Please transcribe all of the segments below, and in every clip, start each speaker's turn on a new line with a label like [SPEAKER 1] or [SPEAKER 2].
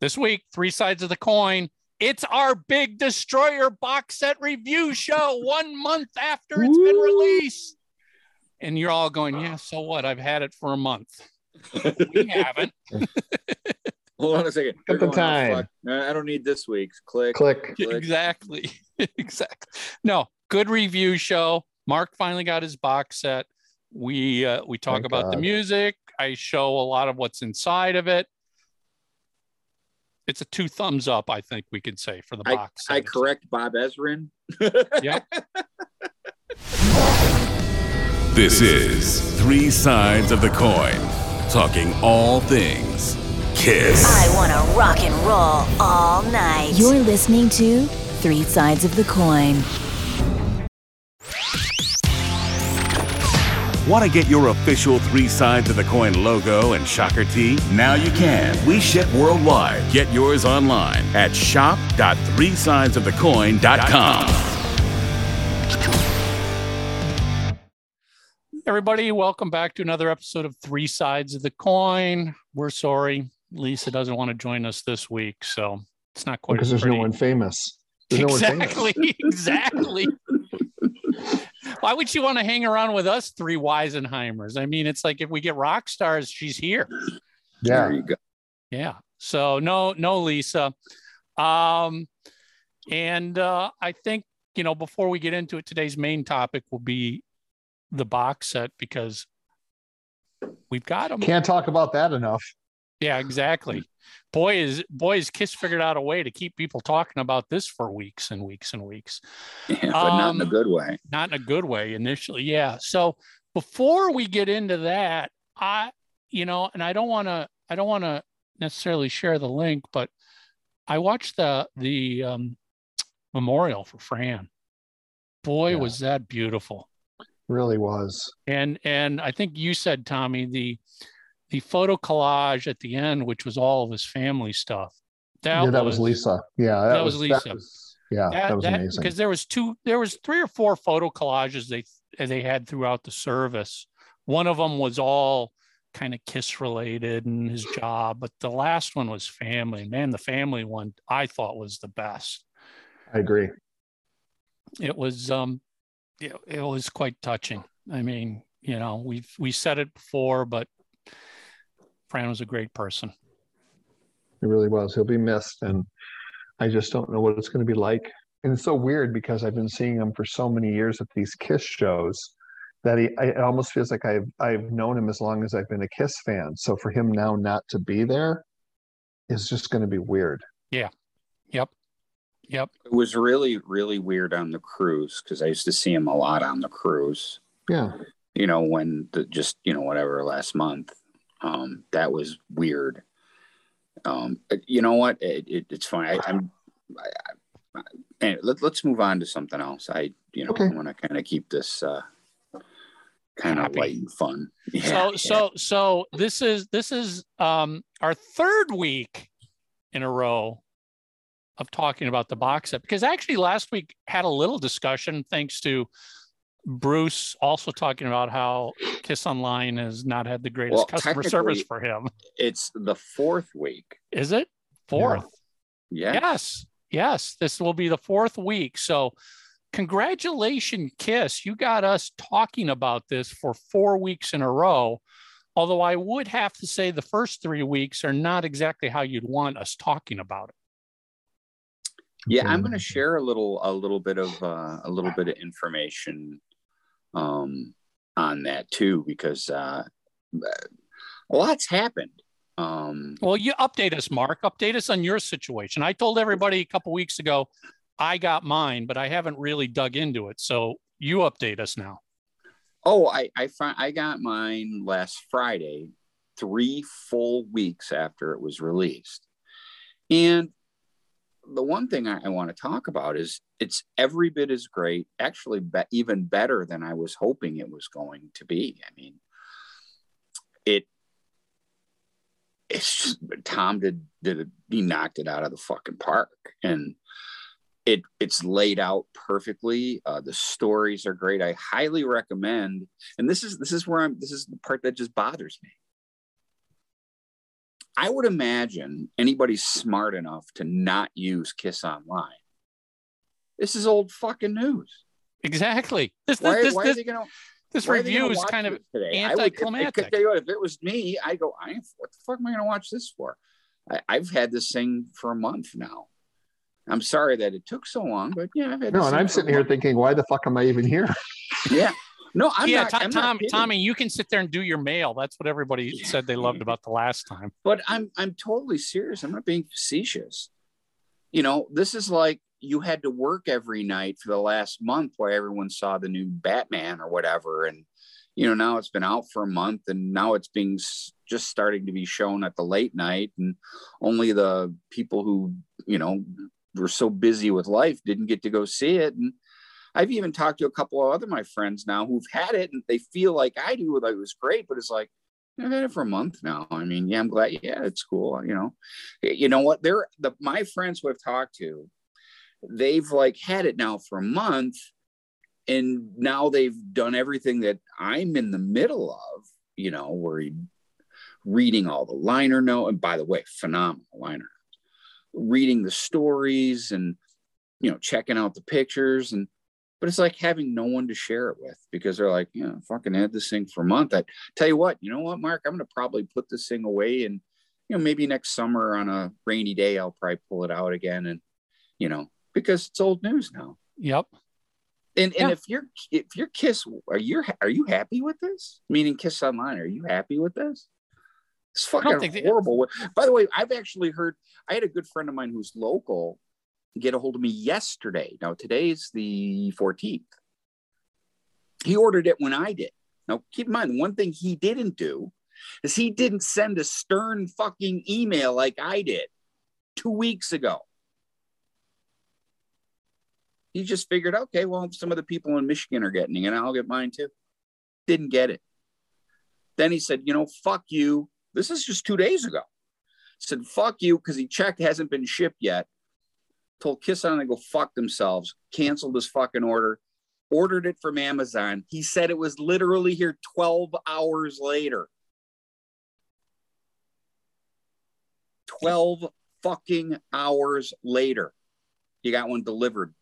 [SPEAKER 1] This week, three sides of the coin. It's our big destroyer box set review show one month after it's been released. And you're all going, yeah, so what? I've had it for a month. we haven't.
[SPEAKER 2] Hold on a second.
[SPEAKER 3] At
[SPEAKER 2] They're
[SPEAKER 3] the
[SPEAKER 2] going, "Oh,
[SPEAKER 3] time.
[SPEAKER 2] fuck. I don't need this week's. Click.
[SPEAKER 3] Click.
[SPEAKER 2] Click.
[SPEAKER 1] exactly. exactly. No, good review show. Mark finally got his box set. We uh, we talk
[SPEAKER 3] Thank
[SPEAKER 1] about the
[SPEAKER 3] God.
[SPEAKER 1] music. I show a lot of what's inside of it. It's a two thumbs up, I think we could say for the box.
[SPEAKER 2] I
[SPEAKER 1] set.
[SPEAKER 2] correct Bob Ezrin.
[SPEAKER 1] Yep.
[SPEAKER 4] This is Three Sides of the Coin, talking all things Kiss.
[SPEAKER 5] I want to rock and roll all night.
[SPEAKER 6] You're listening to Three Sides of the Coin.
[SPEAKER 4] Want to get your official Three Sides of the Coin logo and shocker tee? Now you can. We ship worldwide. Get yours online at shop.threesidesofthecoin.com.
[SPEAKER 1] Everybody, welcome back to another episode of Three Sides of the Coin. We're sorry, Lisa doesn't want to join us this week, so it's not quite
[SPEAKER 3] Because
[SPEAKER 1] as
[SPEAKER 3] there's no one famous. There's
[SPEAKER 1] exactly,
[SPEAKER 3] no one famous.
[SPEAKER 1] exactly. Why would she want to hang around with us three Weisenheimers? I mean, it's like if we get rock stars, she's here.
[SPEAKER 3] Yeah.
[SPEAKER 2] There you go.
[SPEAKER 1] Yeah. So no, no, Lisa. Um, and uh, I think you know before we get into it, today's main topic will be the box set because we've got them.
[SPEAKER 3] Can't talk about that enough.
[SPEAKER 1] Yeah, exactly. Boy is boy is Kiss figured out a way to keep people talking about this for weeks and weeks and weeks.
[SPEAKER 2] Yeah, but not in a
[SPEAKER 1] Um,
[SPEAKER 2] good way.
[SPEAKER 1] Not in a good way initially. Yeah. So before we get into that, I you know, and I don't want to I don't want to necessarily share the link, but I watched the the um, memorial for Fran. Boy,
[SPEAKER 3] Yeah.
[SPEAKER 1] was that beautiful.
[SPEAKER 3] Really was.
[SPEAKER 1] And and I think you said Tommy the the photo collage at the end, which was all of his family stuff. That,
[SPEAKER 3] yeah, that was, Lisa. Yeah, that,
[SPEAKER 1] that was Lisa.
[SPEAKER 3] was- yeah, that, was amazing.
[SPEAKER 1] because there was two there was three or four photo collages they they had throughout the service one of them was all kind of kiss related and his job but the last one was family man the family one i thought was the best
[SPEAKER 3] I agree.
[SPEAKER 1] it was um it, it was quite touching i mean you know we've we said it before but fran was a great person
[SPEAKER 3] It really was. He'll be missed, and I just don't know what it's going to be like. And it's so weird because I've been seeing him for so many years at these Kiss shows that he. I, it almost feels like I've I've known him as long as I've been a Kiss fan. So for him now not to be there is just going to be weird. Yeah.
[SPEAKER 1] Yep yep
[SPEAKER 2] It was really, really weird on the cruise because I used to see him a lot on the cruise.
[SPEAKER 3] Yeah,
[SPEAKER 2] You know, when the just you know whatever last month, um, that was weird. Um, but you know what? It, it, it's fine. I, I'm. I, I, and let, let's move on to something else. I, you know,
[SPEAKER 3] Okay.
[SPEAKER 2] want to kind of keep this uh, kind of
[SPEAKER 1] Happy.
[SPEAKER 2] light and fun. Yeah,
[SPEAKER 1] so
[SPEAKER 2] yeah.
[SPEAKER 1] so so this is this is um our third week in a row of talking about the box set because actually last week had a little discussion thanks to Bruce also talking about how Kiss Online has not had the greatest
[SPEAKER 2] Well,
[SPEAKER 1] customer service for him.
[SPEAKER 2] it's the fourth week.
[SPEAKER 1] Is it fourth?
[SPEAKER 2] Yeah.
[SPEAKER 1] Yes, yes. This will be the fourth week. So, congratulations, Kiss. You got us talking about this for four weeks in a row. Although I would have to say the first three weeks are not exactly how you'd want us talking about it.
[SPEAKER 2] yeah i'm going to share a little a little bit of uh, a little bit of information um on that too because uh a lot's happened um
[SPEAKER 1] Well, you update us, Mark. Update us on your situation. I told everybody a couple weeks ago I got mine, but I haven't really dug into it. So you update us now.
[SPEAKER 2] oh i i i got mine last friday three full weeks after it was released and the one thing I, I want to talk about is it's every bit as great, actually, be, even better than I was hoping it was going to be. I mean, it it's just Tom did did he knocked it out of the fucking park, and it it's laid out perfectly. Uh, the stories are great. I highly recommend. And this is this is where I'm. This is the part that just bothers me. I would imagine anybody smart enough to not use Kiss Online. This is old fucking news.
[SPEAKER 1] Exactly. This
[SPEAKER 2] Why,
[SPEAKER 1] this
[SPEAKER 2] why
[SPEAKER 1] this,
[SPEAKER 2] are they gonna
[SPEAKER 1] this
[SPEAKER 2] why are they
[SPEAKER 1] review
[SPEAKER 2] gonna
[SPEAKER 1] is kind of
[SPEAKER 2] it today? I would- if-
[SPEAKER 1] anticlimactic.
[SPEAKER 2] If, what, if it was me, I go, I what the fuck am I going to watch this for? I, I've had this thing for a month now. I'm sorry that it took so long, but yeah, I've had
[SPEAKER 3] No,
[SPEAKER 2] this
[SPEAKER 3] and
[SPEAKER 2] thing
[SPEAKER 3] I'm sitting here
[SPEAKER 2] month.
[SPEAKER 3] thinking, why the fuck am I even here?
[SPEAKER 2] yeah, no, I'm
[SPEAKER 1] yeah,
[SPEAKER 2] not,
[SPEAKER 1] Tom,
[SPEAKER 2] I'm not
[SPEAKER 1] Tom. Tommy, you can sit there and do your mail. That's what everybody
[SPEAKER 2] Yeah.
[SPEAKER 1] said they loved about the last time.
[SPEAKER 2] but I'm I'm totally serious. I'm not being facetious. You know, this is like you had to work every night for the last month while everyone saw the new Batman or whatever, and you know now it's been out for a month, and now it's being just starting to be shown at the late night, and only the people who you know were so busy with life didn't get to go see it, and. I've even talked to a couple of other my friends now who've had it and they feel like I do, like it was great, but it's like I've had it for a month now. I mean, yeah, I'm glad. Yeah, it's cool. You know, you know what? They're the my friends who I've talked to, they've like had it now for a month, and now they've done everything that I'm in the middle of. You know, where he reading all the liner note, and by the way, phenomenal liner reading the stories, and you know, checking out the pictures and. But it's like having no one to share it with because they're like, yeah, fucking had this thing for a month. I tell you what, you know what, Mark, I'm gonna probably put this thing away and you know, maybe next summer on a rainy day, I'll probably pull it out again and you know, because it's old news now.
[SPEAKER 1] Yep.
[SPEAKER 2] And and if you're if you're Kiss, are you are you happy with this? Meaning Kiss Online, are you happy with this? It's fucking horrible. By the way, I've actually heard I had a good friend of mine who's local get a hold of me yesterday. Now today's the 14th. He ordered it when I did. Now keep in mind, one thing he didn't do is he didn't send a stern fucking email like I did two weeks ago. He just figured, okay, well, some of the people in Michigan are getting it, and I'll get mine too. Didn't get it. Then he said, you know, fuck you. This is just two days ago. Said, fuck you, because he checked, hasn't been shipped yet. Told Kiss on to go fuck themselves, canceled his fucking order, ordered it from Amazon. He said it was literally here 12 hours later. 12 fucking hours later. You got one delivered.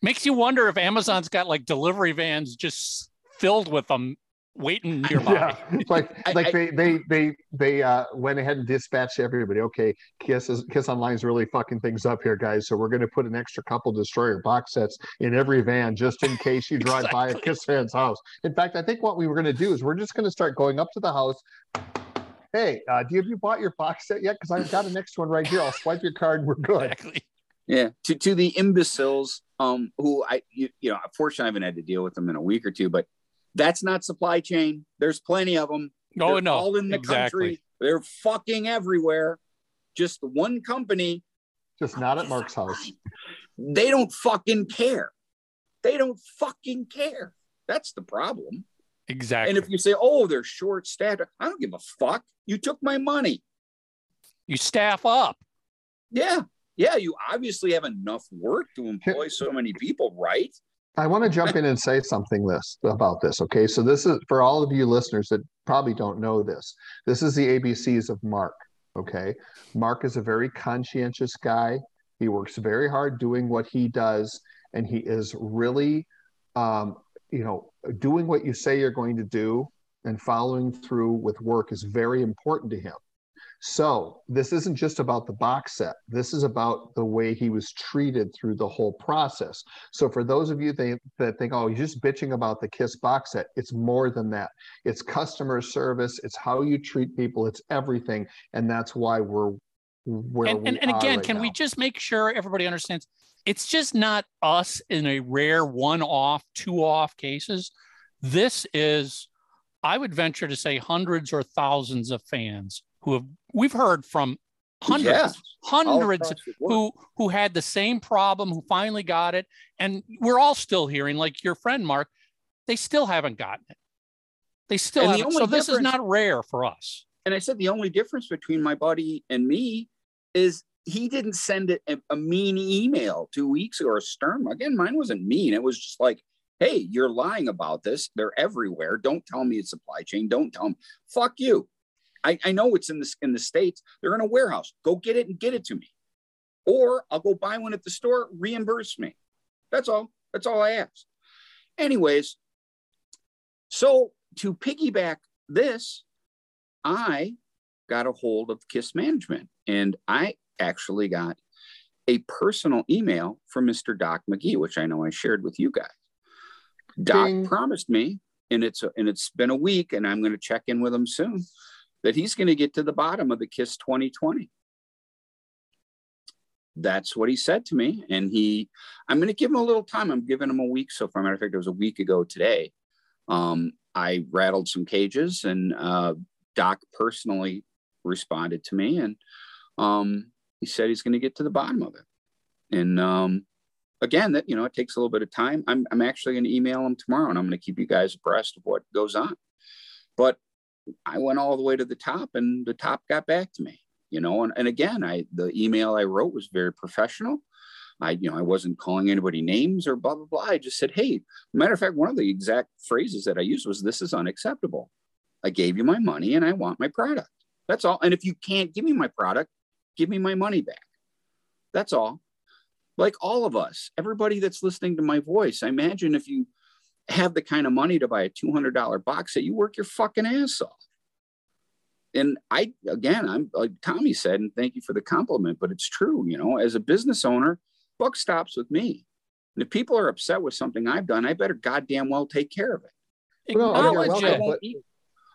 [SPEAKER 1] Makes you wonder if Amazon's got like delivery vans just filled with them waiting nearby.
[SPEAKER 3] Yeah, like
[SPEAKER 2] I-
[SPEAKER 3] like
[SPEAKER 2] I-
[SPEAKER 3] they they they they uh, went ahead and dispatched everybody. Okay, Kiss is Kiss Online's really fucking things up here, guys. So we're going to put an extra couple destroyer box sets in every van just in case you drive by a Kiss fan's house. In fact, I think what we were going to do is we're just going to start going up to the house. Hey, uh, do you have you bought your box set yet? Because I've got an extra one right here. I'll swipe your card and we're good.
[SPEAKER 1] Exactly.
[SPEAKER 2] Yeah, to to the imbeciles, um, who I you, you know, unfortunately, I haven't had to deal with them in a week or two, but that's not supply chain. There's plenty of them.
[SPEAKER 1] Oh
[SPEAKER 2] They're
[SPEAKER 1] no.
[SPEAKER 2] all in the
[SPEAKER 1] exactly.
[SPEAKER 2] country. They're fucking everywhere. Just one company.
[SPEAKER 3] Just not at Mark's house.
[SPEAKER 2] They don't fucking care. They don't fucking care. That's the problem.
[SPEAKER 1] Exactly.
[SPEAKER 2] And if you say, "Oh, they're short staffed," I don't give a fuck. You took my money.
[SPEAKER 1] you staff up.
[SPEAKER 2] Yeah, yeah. You obviously have enough work to employ so many people, right?
[SPEAKER 3] I want to jump in and say something this about this. Okay, so this is for all of you listeners that probably don't know this. This is the ABCs of Mark. Okay, Mark is a very conscientious guy. He works very hard doing what he does, and he is really, um, you know, doing what you say you're going to do and following through with work is very important to him. So this isn't just about the box set. This is about the way he was treated through the whole process. So for those of you that, that think, oh, he's just bitching about the Kiss box set, it's more than that. It's customer service. It's how you treat people. It's everything, and that's why we're where
[SPEAKER 1] and,
[SPEAKER 3] we
[SPEAKER 1] and, and again,
[SPEAKER 3] right
[SPEAKER 1] can we just make sure everybody understands it's just not us in a rare one off, two off cases. This is, I would venture to say, hundreds or thousands of fans who have, we've heard from hundreds.
[SPEAKER 2] All
[SPEAKER 1] hundreds
[SPEAKER 2] across the board.
[SPEAKER 1] who who had the same problem, who finally got it. And we're all still hearing, like your friend Mark, they still haven't gotten it. They still
[SPEAKER 2] the.
[SPEAKER 1] So this is not rare for us.
[SPEAKER 2] And I said the only difference between my buddy and me is he didn't send it a, a mean email two weeks ago or a stern. Again, mine wasn't mean. It was just like, hey, you're lying about this. They're everywhere. Don't tell me it's supply chain. Don't tell them. Fuck you. I, I know it's in the in the states. They're in a warehouse. Go get it and get it to me, or I'll go buy one at the store. Reimburse me. That's all. That's all I ask. Anyways, so to piggyback this, I got a hold of Kiss Management, and I actually got a personal email from Mr. Doc McGee, which I know I shared with you guys. Doc Ding. promised me, and it's a, and it's been a week, and I'm going to check in with him soon, that he's going to get to the bottom of the Kiss 2020. That's what he said to me, and he, I'm going to give him a little time. I'm giving him a week so far. Matter of fact, it was a week ago today. Um, I rattled some cages, and uh, Doc personally responded to me, and um, he said he's going to get to the bottom of it. And um, again, that you know, it takes a little bit of time. I'm I'm actually going to email him tomorrow, and I'm going to keep you guys abreast of what goes on. But I went all the way to the top, and the top got back to me. You know, and, and again, I the email I wrote was very professional. I, you know, I wasn't calling anybody names or blah blah blah. I just said, "Hey." Matter of fact, one of the exact phrases that I used was, "This is unacceptable. I gave you my money, and I want my product. That's all. And if you can't give me my product, give me my money back. That's all like all of us, everybody that's listening to my voice, I imagine if you have the kind of money to buy a $200 box set, you work your fucking ass off. And I, again, I'm like Tommy said, and thank you for the compliment, but it's true. You know, as a business owner, buck stops with me. And if people are upset with something I've done, I better goddamn well take care of it.
[SPEAKER 1] Well, Acknowledge
[SPEAKER 2] it. But,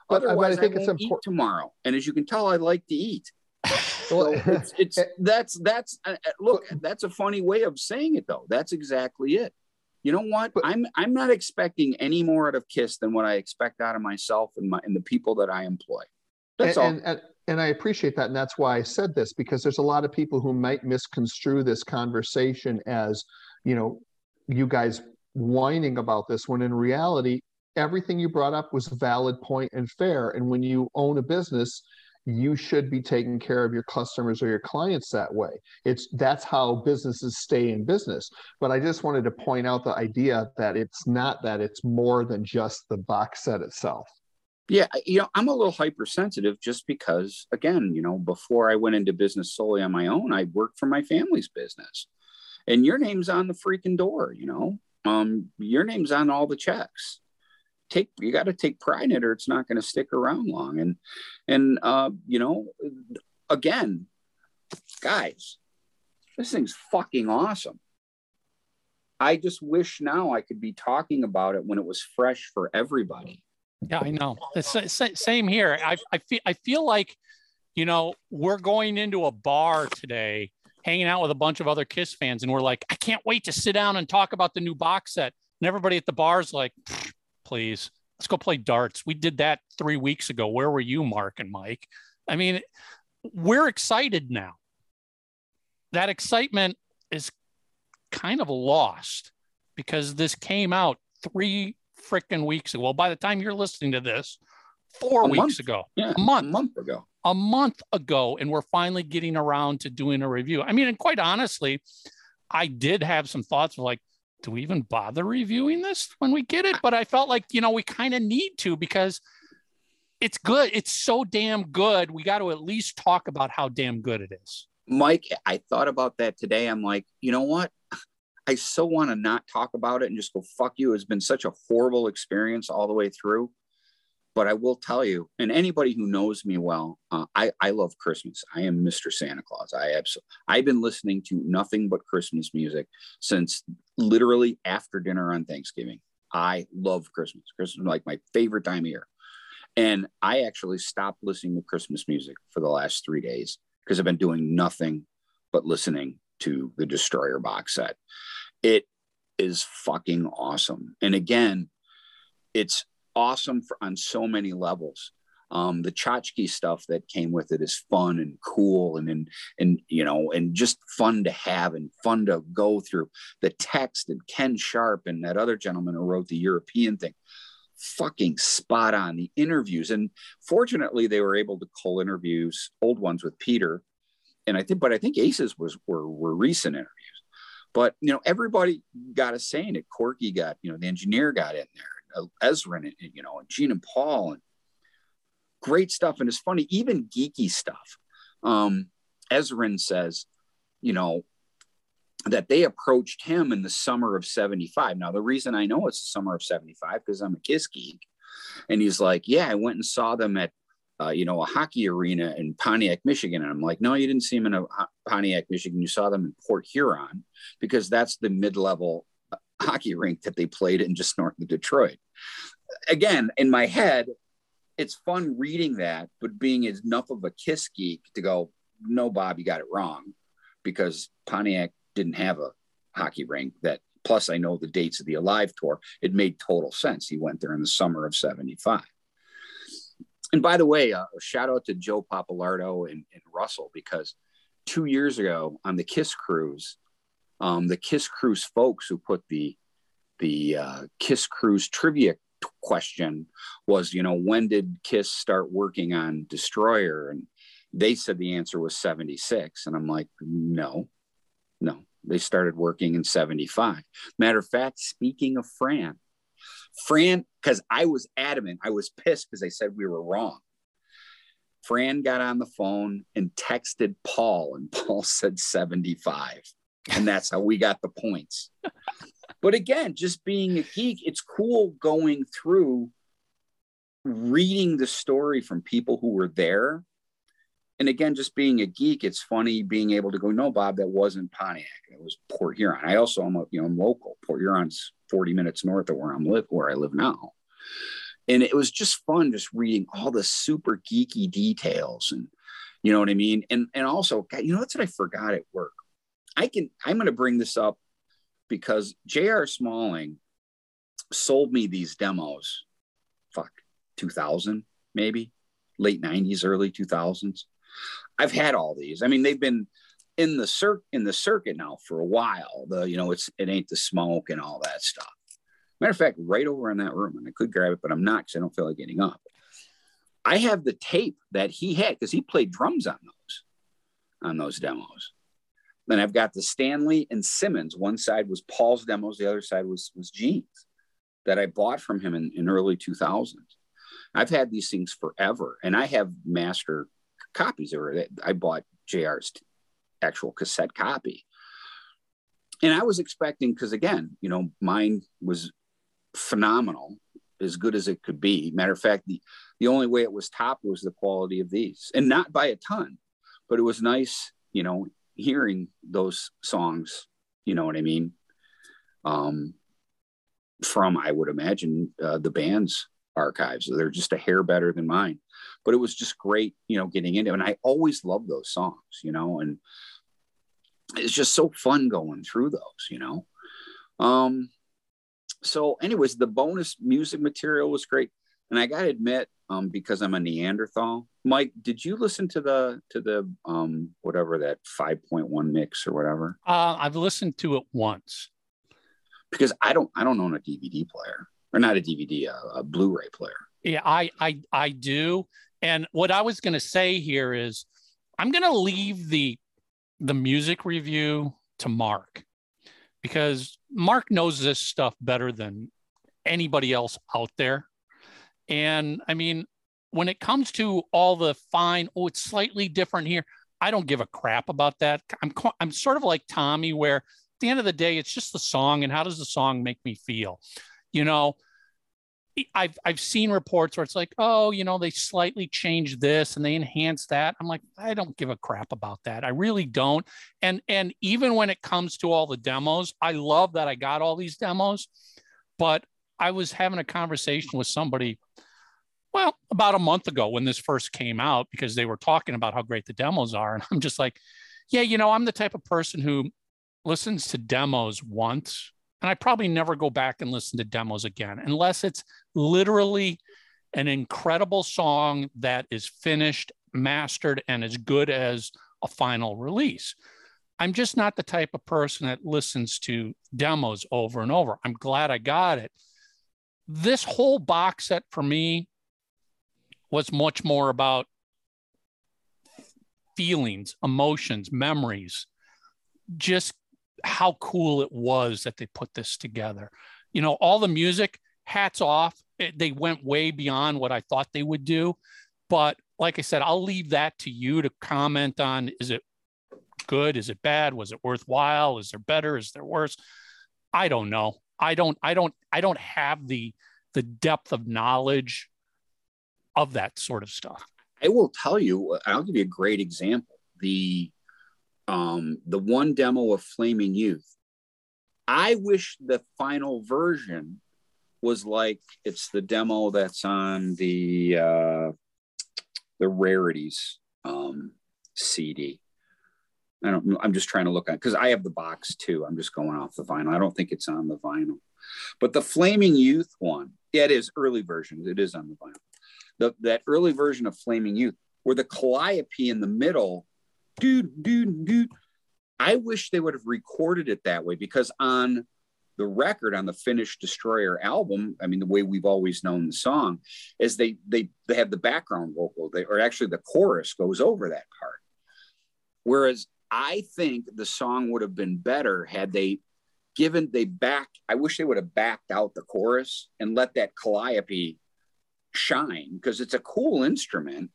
[SPEAKER 2] but, Otherwise, I, think I it's important. tomorrow. And as you can tell, I like to eat. So it's, it's that's that's uh, uh, look that's a funny way of saying it though. That's exactly it. You know what? I'm I'm not expecting any more out of Kiss than what I expect out of myself and my and the people that I employ. That's
[SPEAKER 3] and,
[SPEAKER 2] all.
[SPEAKER 3] And, and I appreciate that, and that's why I said this because there's a lot of people who might misconstrue this conversation as, you know, you guys whining about this when in reality everything you brought up was valid point and fair and when you own a business you should be taking care of your customers or your clients that way. It's that's how businesses stay in business. But i just wanted to point out the idea that it's not that it's more than just the box set itself.
[SPEAKER 2] Yeah you know i'm a little hypersensitive just because again you know before i went into business solely on my own i worked for my family's business. And your name's on the freaking door you know? Um your name's on all the checks take you got to take pride in it or it's not going to stick around long. And and uh you know again guys this thing's fucking awesome. I just wish now i could be talking about it when it was fresh for everybody.
[SPEAKER 1] Yeah i know. It's same here. I, I feel i feel like you know we're going into a bar today hanging out with a bunch of other kiss fans and we're like i can't wait to sit down and talk about the new box set. And everybody at the bar's like please. Let's go play darts. We did that three weeks ago. Where were you, Mark and Mike? I mean, we're excited now. That excitement is kind of lost because this came out three freaking weeks ago. Well, by the time you're listening to this, four
[SPEAKER 2] a
[SPEAKER 1] weeks
[SPEAKER 2] month.
[SPEAKER 1] ago,
[SPEAKER 2] yeah,
[SPEAKER 1] a month,
[SPEAKER 2] a month ago,
[SPEAKER 1] a month ago, and we're finally getting around to doing a review. I mean, and quite honestly, I did have some thoughts of like, do we even bother reviewing this when we get it? But I felt like, you know, we kind of need to because it's good. It's so damn good. We got to at least talk about how damn good it is.
[SPEAKER 2] Mike, I thought about that today. I'm like, you know what? I so want to not talk about it and just go, fuck you. It's been such a horrible experience all the way through. But I will tell you, and anybody who knows me well, uh, I, I love Christmas. I am Mr. Santa Claus. I absolutely, I've been listening to nothing but Christmas music since literally after dinner on Thanksgiving. I love Christmas. Christmas is like my favorite time of year. And I actually stopped listening to Christmas music for the last three days because I've been doing nothing but listening to the Destroyer box set. It is fucking awesome. And again, it's awesome for, on so many levels. Um, the tchotchke stuff that came with it is fun and cool and, and and you know and just fun to have and fun to go through. The text and Ken Sharp and that other gentleman who wrote the European thing, fucking spot on. The interviews and fortunately they were able to cull interviews, old ones with Peter, and I think but I think Aces was were were recent interviews. But you know everybody got a say in it. Corky got you know the engineer got in there Ezrin and you know and Gene and Paul and great stuff. And it's funny, even geeky stuff. Um, Ezrin says, you know, that they approached him in the summer of 75. Now, the reason I know it's the summer of 75 because I'm a Kiss geek. And he's like, Yeah, I went and saw them at, uh, you know, a hockey arena in Pontiac, Michigan. And I'm like, No, you didn't see them in a Pontiac, Michigan. You saw them in Port Huron because that's the mid level uh, hockey rink that they played in just north of Detroit. Again, in my head, it's fun reading that, but being enough of a Kiss geek to go, No, Bob, you got it wrong because Pontiac didn't have a hockey rink that plus I know the dates of the Alive tour. It made total sense. He went there in the summer of 75. And by the way, uh, a shout out to Joe Papalardo and, and, Russell because two years ago on the Kiss Cruise, um, the Kiss Cruise folks who put the the uh, Kiss Cruise trivia question was, you know, when did Kiss start working on Destroyer? And they said the answer was 76. And I'm like, no, no, they started working in 75. Matter of fact, speaking of Fran, Fran, because I was adamant, I was pissed because they said we were wrong. Fran got on the phone and texted Paul, and Paul said 75. And that's how we got the points. But again, just being a geek, it's cool going through reading the story from people who were there and again, just being a geek, it's funny being able to go, no, Bob, that wasn't Pontiac. It was Port Huron. I also am you know, I'm local. Port Huron's 40 minutes north of where I'm live, where I live now. And it was just fun just reading all the super geeky details and you know what I mean? And and also, God, you know that's what I forgot at work. I can I'm gonna bring this up because J.R. Smalling sold me these demos, fuck, 2000 maybe, late 90s, early 2000s I've had all these. I mean, they've been in the cir- in the circuit now for a while. The you know, it's it ain't the smoke and all that stuff. Matter of fact, right over in that room, and I could grab it, but I'm not because I don't feel like getting up. I have the tape that he had because he played drums on those on those demos. Then I've got the Stanley and Simmons. One side was Paul's demos, the other side was was Gene's that I bought from him in, in early 2000s. I've had these things forever, and I have master copies of it. I bought JR's actual cassette copy. And I was expecting, because again, you know, mine was phenomenal, as good as it could be. Matter of fact, the, the only way it was topped was the quality of these, and not by a ton, but it was nice, you know, hearing those songs, you know what I mean? Um, from, I would imagine, uh, the band's archives. They're just a hair better than mine but it was just great, you know, getting into it. And I always love those songs, you know, and it's just so fun going through those, you know. Um, so, anyways, the bonus music material was great. And I gotta admit, um, because I'm a Neanderthal, Mike, did you listen to the to the um whatever that 5.1 mix or whatever?
[SPEAKER 1] Uh, I've listened to it once.
[SPEAKER 2] Because I don't I don't own a DVD player or not a DVD, a, a Blu-ray player.
[SPEAKER 1] Yeah, I I I do. And what I was going to say here is I'm going to leave the the music review to Mark because Mark knows this stuff better than anybody else out there. And I mean, when it comes to all the fine, oh, it's slightly different here. I don't give a crap about that. I'm I'm sort of like Tommy, where at the end of the day, it's just the song and how does the song make me feel, you know. I've I've seen reports where it's like, oh, you know, they slightly changed this and they enhanced that. I'm like, I don't give a crap about that. I really don't. And and even when it comes to all the demos, I love that I got all these demos, but I was having a conversation with somebody well, about a month ago when this first came out because they were talking about how great the demos are and I'm just like, yeah, you know, I'm the type of person who listens to demos once and I probably never go back and listen to demos again unless it's literally an incredible song that is finished, mastered, and as good as a final release. I'm just not the type of person that listens to demos over and over. I'm glad I got it. This whole box set for me was much more about feelings, emotions, memories, just how cool it was that they put this together. You know, all the music, hats off. It, they went way beyond what I thought they would do. But like I said, I'll leave that to you to comment on. Is it good? Is it bad? Was it worthwhile? Is there better? Is there worse? I don't know. I don't. I don't. I don't have the the depth of knowledge of that sort of stuff.
[SPEAKER 2] I will tell you. I'll give you a great example. The um, the one demo of Flaming Youth. I wish the final version was like it's the demo that's on the uh, the rarities um, CD. I don't. I'm just trying to look at because I have the box too. I'm just going off the vinyl. I don't think it's on the vinyl, but the Flaming Youth one, yeah, it is early version. It is on the vinyl. The that early version of Flaming Youth, where the calliope in the middle, dude, dude, dude. I wish they would have recorded it that way because on the record on the finished destroyer album i mean the way we've always known the song is they they they have the background vocal they or actually the chorus goes over that part whereas i think the song would have been better had they given they back i wish they would have backed out the chorus and let that calliope shine because it's a cool instrument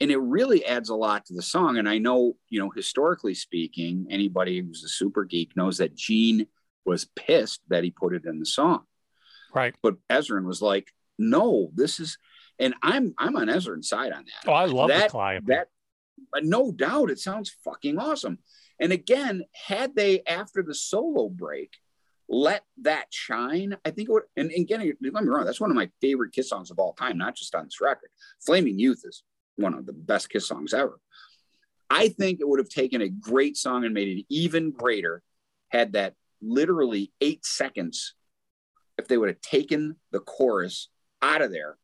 [SPEAKER 2] and it really adds a lot to the song and i know you know historically speaking anybody who's a super geek knows that gene was pissed that he put it in the song.
[SPEAKER 1] Right.
[SPEAKER 2] But Ezrin was like, no, this is, and I'm I'm on Ezrin's side on that.
[SPEAKER 1] Oh, I love
[SPEAKER 2] that,
[SPEAKER 1] the Calliope.
[SPEAKER 2] That, but no doubt, it sounds fucking awesome. And again, had they after the solo break let that shine, I think it would. And, and again, let me wrong, that's one of my favorite Kiss songs of all time, not just on this record. Flaming Youth is one of the best Kiss songs ever. I think it would have taken a great song and made it even greater had that literally eight seconds if they would have taken the chorus out of there.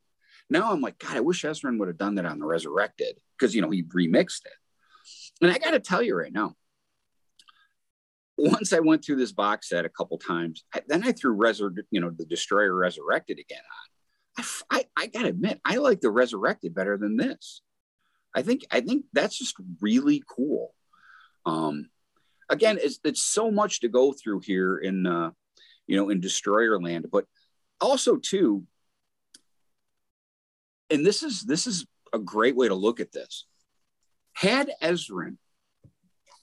[SPEAKER 2] Now I'm like, God, I wish Ezrin would have done that on the Resurrected because, you know, he remixed it. And I got to tell you right now, once I went through this box set a couple times, I, then I threw Resur- you know, the Destroyer Resurrected again on. I, I, I got to admit, I like the Resurrected better than this. I think I think that's just really cool. Um, again, it's, it's so much to go through here in, uh, you know, in Destroyer Land, but also too, and this is this is a great way to look at this. Had Ezrin,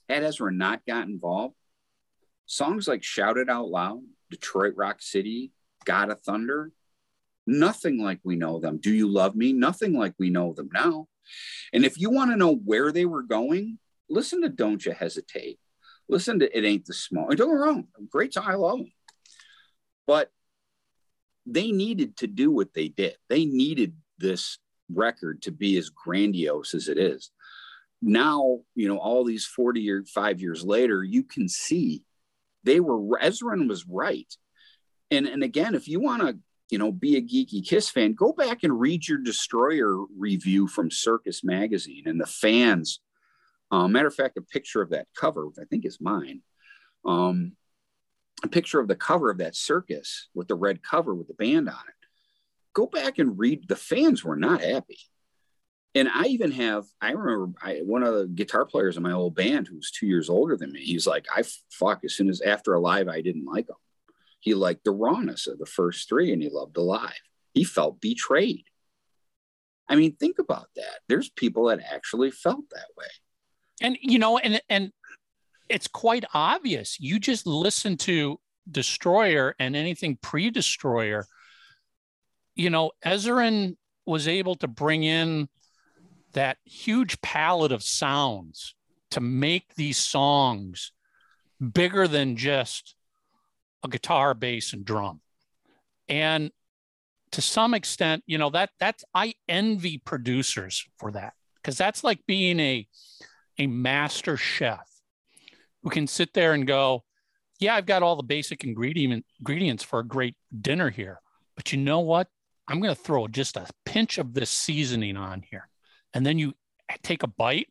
[SPEAKER 2] had Ezrin not got involved, songs like "Shout It Out Loud," "Detroit Rock City," "God of Thunder," nothing like we know them. "Do You Love Me?" Nothing like we know them now. And if you want to know where they were going, listen to "Don't You Hesitate." Listen to It Ain't the Smoke. Don't get wrong, great song. I love them. But they needed to do what they did. They needed this record to be as grandiose as it is. Now, you know, all these 40 or five years later, you can see they were, Ezrin was right. And, and again, if you want to, you know, be a geeky Kiss fan, go back and read your Destroyer review from Circus Magazine and the fans uh, matter of fact, a picture of that cover, which I think is mine, um, a picture of the cover of that circus with the red cover with the band on it. Go back and read. The fans were not happy. And I even have, I remember I, one of the guitar players in my old band who was two years older than me. He's like, I fuck, as soon as after Alive, I didn't like him. He liked the rawness of the first three and he loved Alive. He felt betrayed. I mean, think about that. There's people that actually felt that way
[SPEAKER 1] and you know and and it's quite obvious you just listen to destroyer and anything pre-destroyer you know ezrin was able to bring in that huge palette of sounds to make these songs bigger than just a guitar bass and drum and to some extent you know that that's i envy producers for that because that's like being a a master chef who can sit there and go, yeah, I've got all the basic ingredient ingredients for a great dinner here. But you know what? I'm going to throw just a pinch of this seasoning on here. And then you take a bite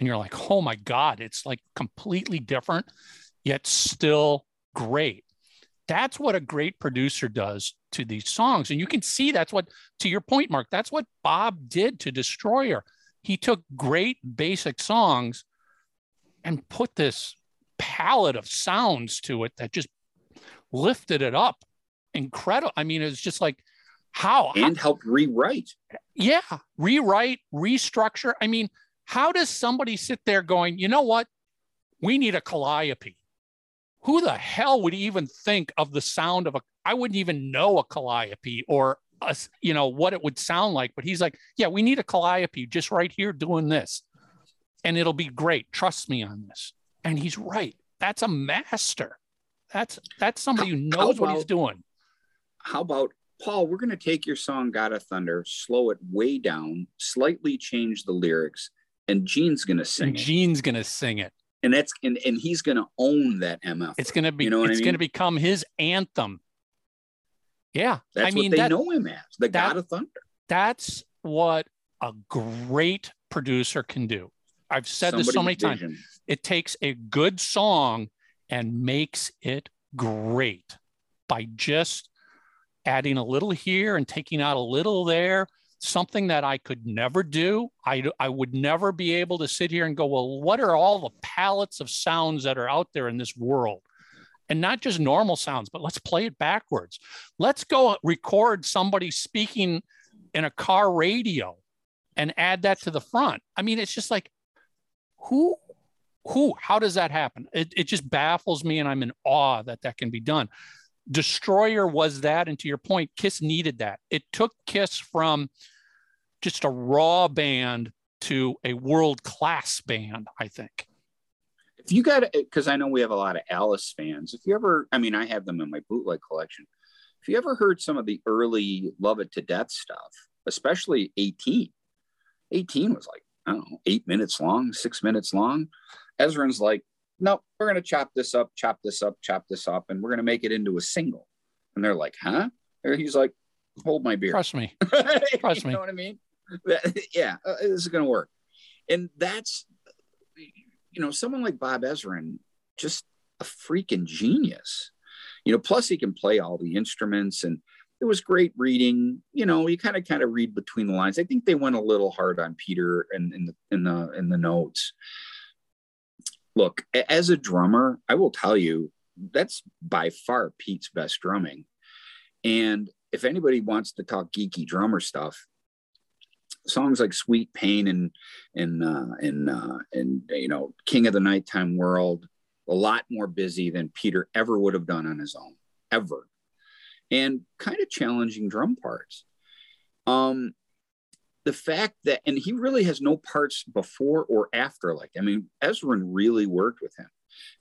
[SPEAKER 1] and you're like, oh my God, it's like completely different, yet still great. That's what a great producer does to these songs. And you can see that's what, to your point, Mark, that's what Bob did to Destroyer he took great basic songs and put this palette of sounds to it that just lifted it up incredible i mean it's just like How?
[SPEAKER 2] and helped rewrite.
[SPEAKER 1] yeah, rewrite, restructure. I mean, how does somebody sit there going, you know what? We need a calliope. Who the hell would even think of the sound of a? I wouldn't even know a calliope or a, you know what it would sound like. But he's like, yeah, we need a calliope just right here doing this, and it'll be great. Trust me on this. And he's right. That's a master. That's that's somebody who knows what he's doing.
[SPEAKER 2] How about Paul? We're going to take your song "God of Thunder," slow it way down, slightly change the lyrics, and Gene's going to sing
[SPEAKER 1] And
[SPEAKER 2] it,
[SPEAKER 1] Gene's gonna sing it.
[SPEAKER 2] and that's and, and he's going to own that MF.
[SPEAKER 1] It's gonna be
[SPEAKER 2] You know what I
[SPEAKER 1] it's gonna become his anthem. Yeah.
[SPEAKER 2] That's
[SPEAKER 1] I mean
[SPEAKER 2] what they
[SPEAKER 1] that,
[SPEAKER 2] know him as, the
[SPEAKER 1] that-
[SPEAKER 2] God of Thunder.
[SPEAKER 1] that's what a great producer can do. I've said this so many times. It takes a good song and makes it great by just adding a little here and taking out a little there. Something that I could never do. I, I would never be able to sit here and go, well, what are all the palettes of sounds that are out there in this world? And not just normal sounds, but let's play it backwards. Let's go record somebody speaking in a car radio and add that to the front. I mean, it's just like, who, who, how does that happen? It, it just baffles me, and I'm in awe that that can be done. Destroyer was that, and to your point, Kiss needed that. It took Kiss from just a raw band to a world class band. I think.
[SPEAKER 2] If you got, because I know we have a lot of Alice fans. If you ever, I mean, I have them in my bootleg collection. If you ever heard some of the early Love It to Death stuff, especially 18, 18 was like, I don't know, eight minutes long, six minutes long. Ezrin's like, nope, we're going to chop this up, chop this up, chop this up, and we're going to make it into a single. And they're like, huh? And he's like, hold my beer.
[SPEAKER 1] Trust me. Trust me.
[SPEAKER 2] you know what I mean? Yeah, uh, this is going to work. And that's, you know, someone like Bob Ezrin, just a freaking genius. You know, plus he can play all the instruments and it was great reading. You know, you kind of kind of read between the lines. I think they went a little hard on Peter and in the in the in the notes. Look, as a drummer, I will tell you that's by far Pete's best drumming. And if anybody wants to talk geeky drummer stuff, songs like "Sweet Pain" and and uh, and uh, and you know "King of the Nighttime World," a lot more busy than Peter ever would have done on his own, ever, and kind of challenging drum parts. Um, the fact that and he really has no parts before or after. Like I mean, Ezrin really worked with him.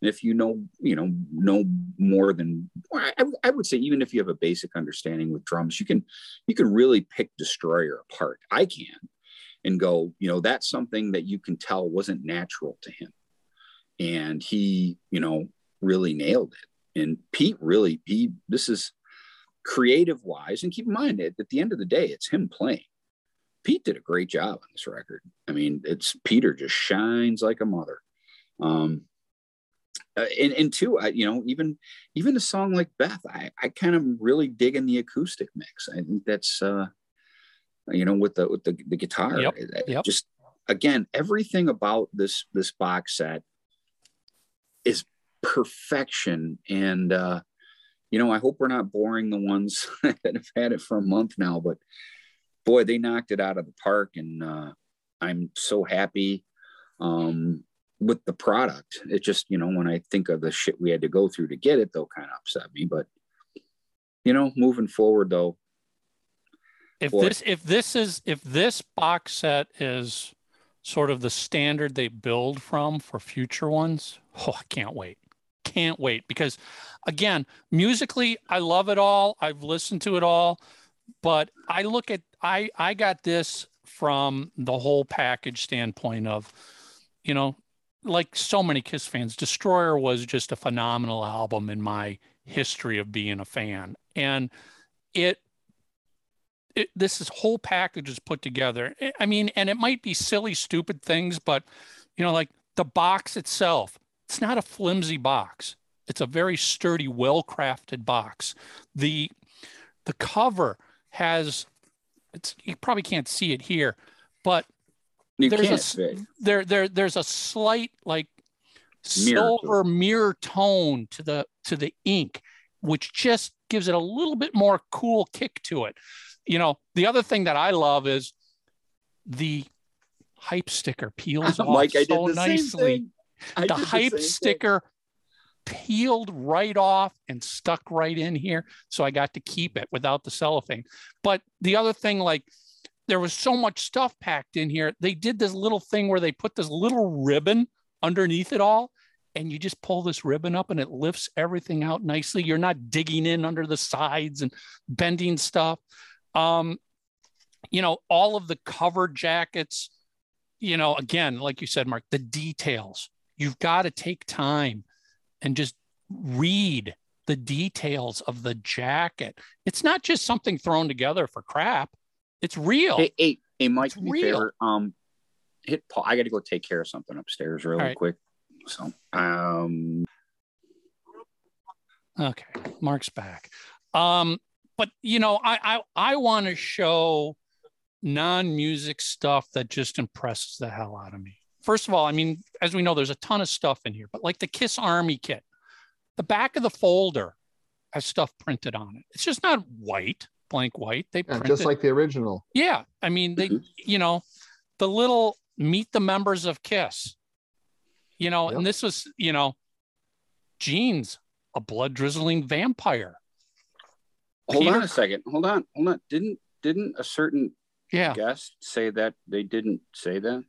[SPEAKER 2] And if you know, you know, know more than I, I would say, even if you have a basic understanding with drums, you can you can really pick Destroyer apart. I can, and go, you know, that's something that you can tell wasn't natural to him, and he, you know, really nailed it. And Pete really, he, this is creative wise, and keep in mind that at the end of the day, it's him playing. Pete did a great job on this record. I mean, it's Peter just shines like a mother. Um, uh, and, and two, I, you know, even even a song like Beth, I, I kind of really dig in the acoustic mix. I think that's uh, you know, with the with the, the guitar.
[SPEAKER 1] Yep,
[SPEAKER 2] it
[SPEAKER 1] yep.
[SPEAKER 2] Just again, everything about this this box set is perfection. And uh, you know, I hope we're not boring the ones that have had it for a month now, but boy, they knocked it out of the park, and uh, I'm so happy. Um, with the product. It just, you know, when I think of the shit we had to go through to get it, they'll kind of upset me. But you know, moving forward though,
[SPEAKER 1] if
[SPEAKER 2] Boy.
[SPEAKER 1] this if this is if this box set is sort of the standard they build from for future ones oh i can't wait can't wait because again musically i love it all i've listened to it all but i look at i i got this from the whole package standpoint of you know like so many kiss fans destroyer was just a phenomenal album in my history of being a fan and it it, this is whole package is put together. I- mean, and it might be silly, stupid things, but you know, like the box itself, it's not a flimsy box. It's a very sturdy, well-crafted box. The the cover has it's you probably can't see it here, but
[SPEAKER 2] you
[SPEAKER 1] There's a
[SPEAKER 2] can't
[SPEAKER 1] s-
[SPEAKER 2] fit.
[SPEAKER 1] there there there's a slight like
[SPEAKER 2] Mirror
[SPEAKER 1] silver mirror tone to the to the ink which just gives it a little bit more cool kick to it. You know, the other thing that I love is the hype sticker peels off
[SPEAKER 2] did
[SPEAKER 1] so
[SPEAKER 2] the same
[SPEAKER 1] nicely. The hype
[SPEAKER 2] thing.
[SPEAKER 1] sticker peeled right off and stuck right in here. So I got to keep it without the cellophane. But the other thing, like there was so much stuff packed in here. They did this little thing where they put this little ribbon underneath it all. And you just pull this ribbon up and it lifts everything out nicely. You're not digging in under the sides and bending stuff. Um, you know, all of the cover jackets, you know, again, like you said, Mark, the details. You've got to take time and just read the details of the jacket. It's not just something thrown together for crap. It's real.
[SPEAKER 2] Hey, hey, hey, Mike,
[SPEAKER 1] It's
[SPEAKER 2] do me a
[SPEAKER 1] real.
[SPEAKER 2] favor. Um, hit Paul. I got to go take care of something upstairs really
[SPEAKER 1] All right.
[SPEAKER 2] quick. So, um,
[SPEAKER 1] Okay, Mark's back. Um, but you know, I I, I want to show non-music stuff that just impresses the hell out of me. First of all, I mean, as we know, there's a ton of stuff in here, but like the Kiss Army kit, the back of the folder has stuff printed on it. It's just not white, blank white. They
[SPEAKER 3] Yeah,
[SPEAKER 1] printed,
[SPEAKER 3] just like the original.
[SPEAKER 1] yeah. I mean, they, you know, the little meet the members of Kiss, you know,
[SPEAKER 3] Yep.
[SPEAKER 1] and this was, you know, jeans, a blood drizzling vampire.
[SPEAKER 2] hold
[SPEAKER 1] Peter-
[SPEAKER 2] on a second. Hold on. Hold on. Didn't didn't a certain
[SPEAKER 1] Yeah.
[SPEAKER 2] guest say that they didn't say that?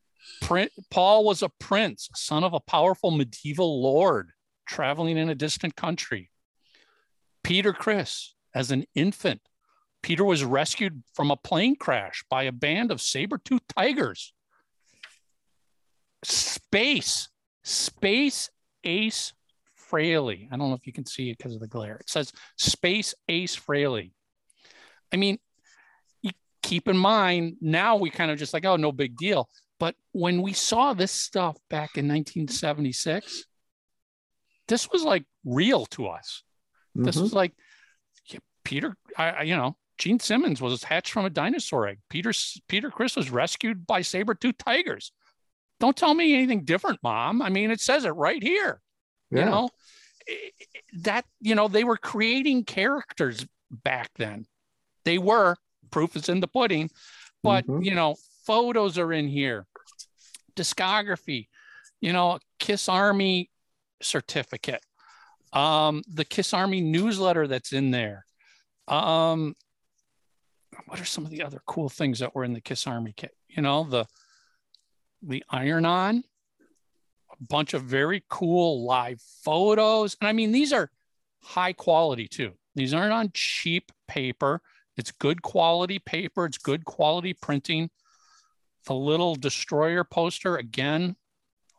[SPEAKER 1] Paul was a prince, son of a powerful medieval lord traveling in a distant country. Peter Criss, as an infant, Peter was rescued from a plane crash by a band of saber-toothed tigers. Space, Space Ace Frehley. I don't know if you can see it because of the glare. It says Space Ace Frehley. I mean, keep in mind now we kind of just like, oh, no big deal. But when we saw this stuff back in 1976, this was like real to us. This
[SPEAKER 3] Mhm.
[SPEAKER 1] was like yeah, Peter, I, I- you know, Gene Simmons was hatched from a dinosaur egg. Peter Peter Criss was rescued by saber-toothed tigers. Don't tell me anything different, mom. I mean, it says it right here.
[SPEAKER 3] yeah.
[SPEAKER 1] You know, that, you know, they were creating characters back then. They were, proof is in the pudding, but,
[SPEAKER 3] Mhm.
[SPEAKER 1] you know, photos are in here, discography, you know, Kiss Army certificate, um, the Kiss Army newsletter that's in there. Um, what are some of the other cool things that were in the Kiss Army kit? You know, the the iron on, a bunch of very cool live photos. And I mean, these are high quality too. These aren't on cheap paper. It's good quality paper. It's good quality printing. The little destroyer poster, again,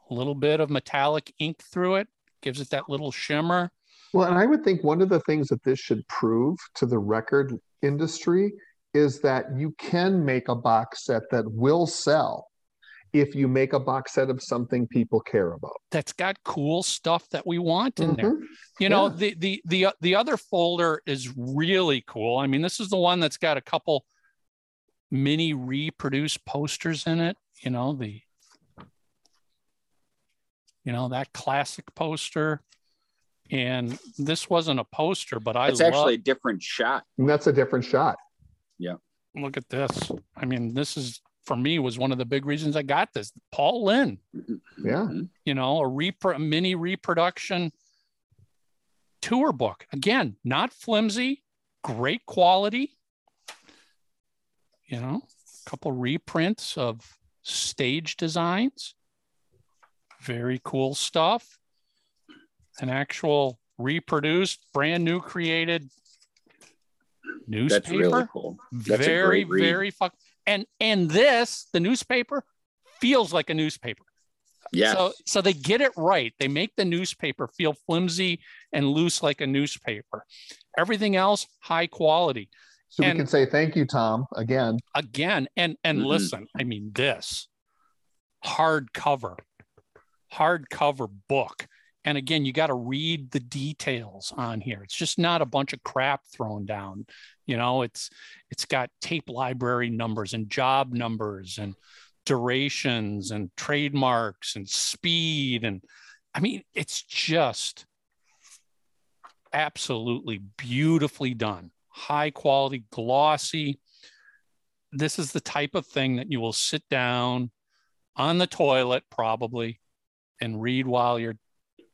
[SPEAKER 1] a little bit of metallic ink through it, gives it that little shimmer.
[SPEAKER 3] Well, and I would think one of the things that this should prove to the record industry is that you can make a box set that will sell if you make a box set of something people care about.
[SPEAKER 1] That's got cool stuff that we want in there.
[SPEAKER 3] Mhm.
[SPEAKER 1] You know,
[SPEAKER 3] Yeah.
[SPEAKER 1] the the the the other folder is really cool. I mean, this is the one that's got a couple mini reproduced posters in it. You know, the you know that classic poster, and this wasn't a poster, but I
[SPEAKER 2] It's
[SPEAKER 1] love,
[SPEAKER 2] actually a different shot.
[SPEAKER 3] And that's a different shot. Yeah.
[SPEAKER 1] Look at this. I mean, this is for me was one of the big reasons I got this. Paul Lynn.
[SPEAKER 3] Yeah.
[SPEAKER 2] Mhm.
[SPEAKER 1] you know, a, repro- a mini reproduction tour book. Again, not flimsy, great quality. You know, a couple reprints of stage designs. Very cool stuff. An actual reproduced, brand new created newspaper
[SPEAKER 2] That's really cool. That's a
[SPEAKER 1] very
[SPEAKER 2] great read.
[SPEAKER 1] very fuck and and this the newspaper feels like a newspaper
[SPEAKER 2] Yeah.
[SPEAKER 1] so so they get it right they make the newspaper feel flimsy and loose like a newspaper everything else high quality
[SPEAKER 3] So
[SPEAKER 1] And-
[SPEAKER 3] we can say thank you, Tom, again.
[SPEAKER 1] again and and
[SPEAKER 2] Mhm.
[SPEAKER 1] listen i mean this hardcover hardcover book. And again you got to read the details on here. It's just not a bunch of crap thrown down. You know it's it's got tape library numbers and job numbers and durations and trademarks and speed. And i mean it's just absolutely beautifully done, high quality, glossy. This is the type of thing that you will sit down on the toilet probably and read while you're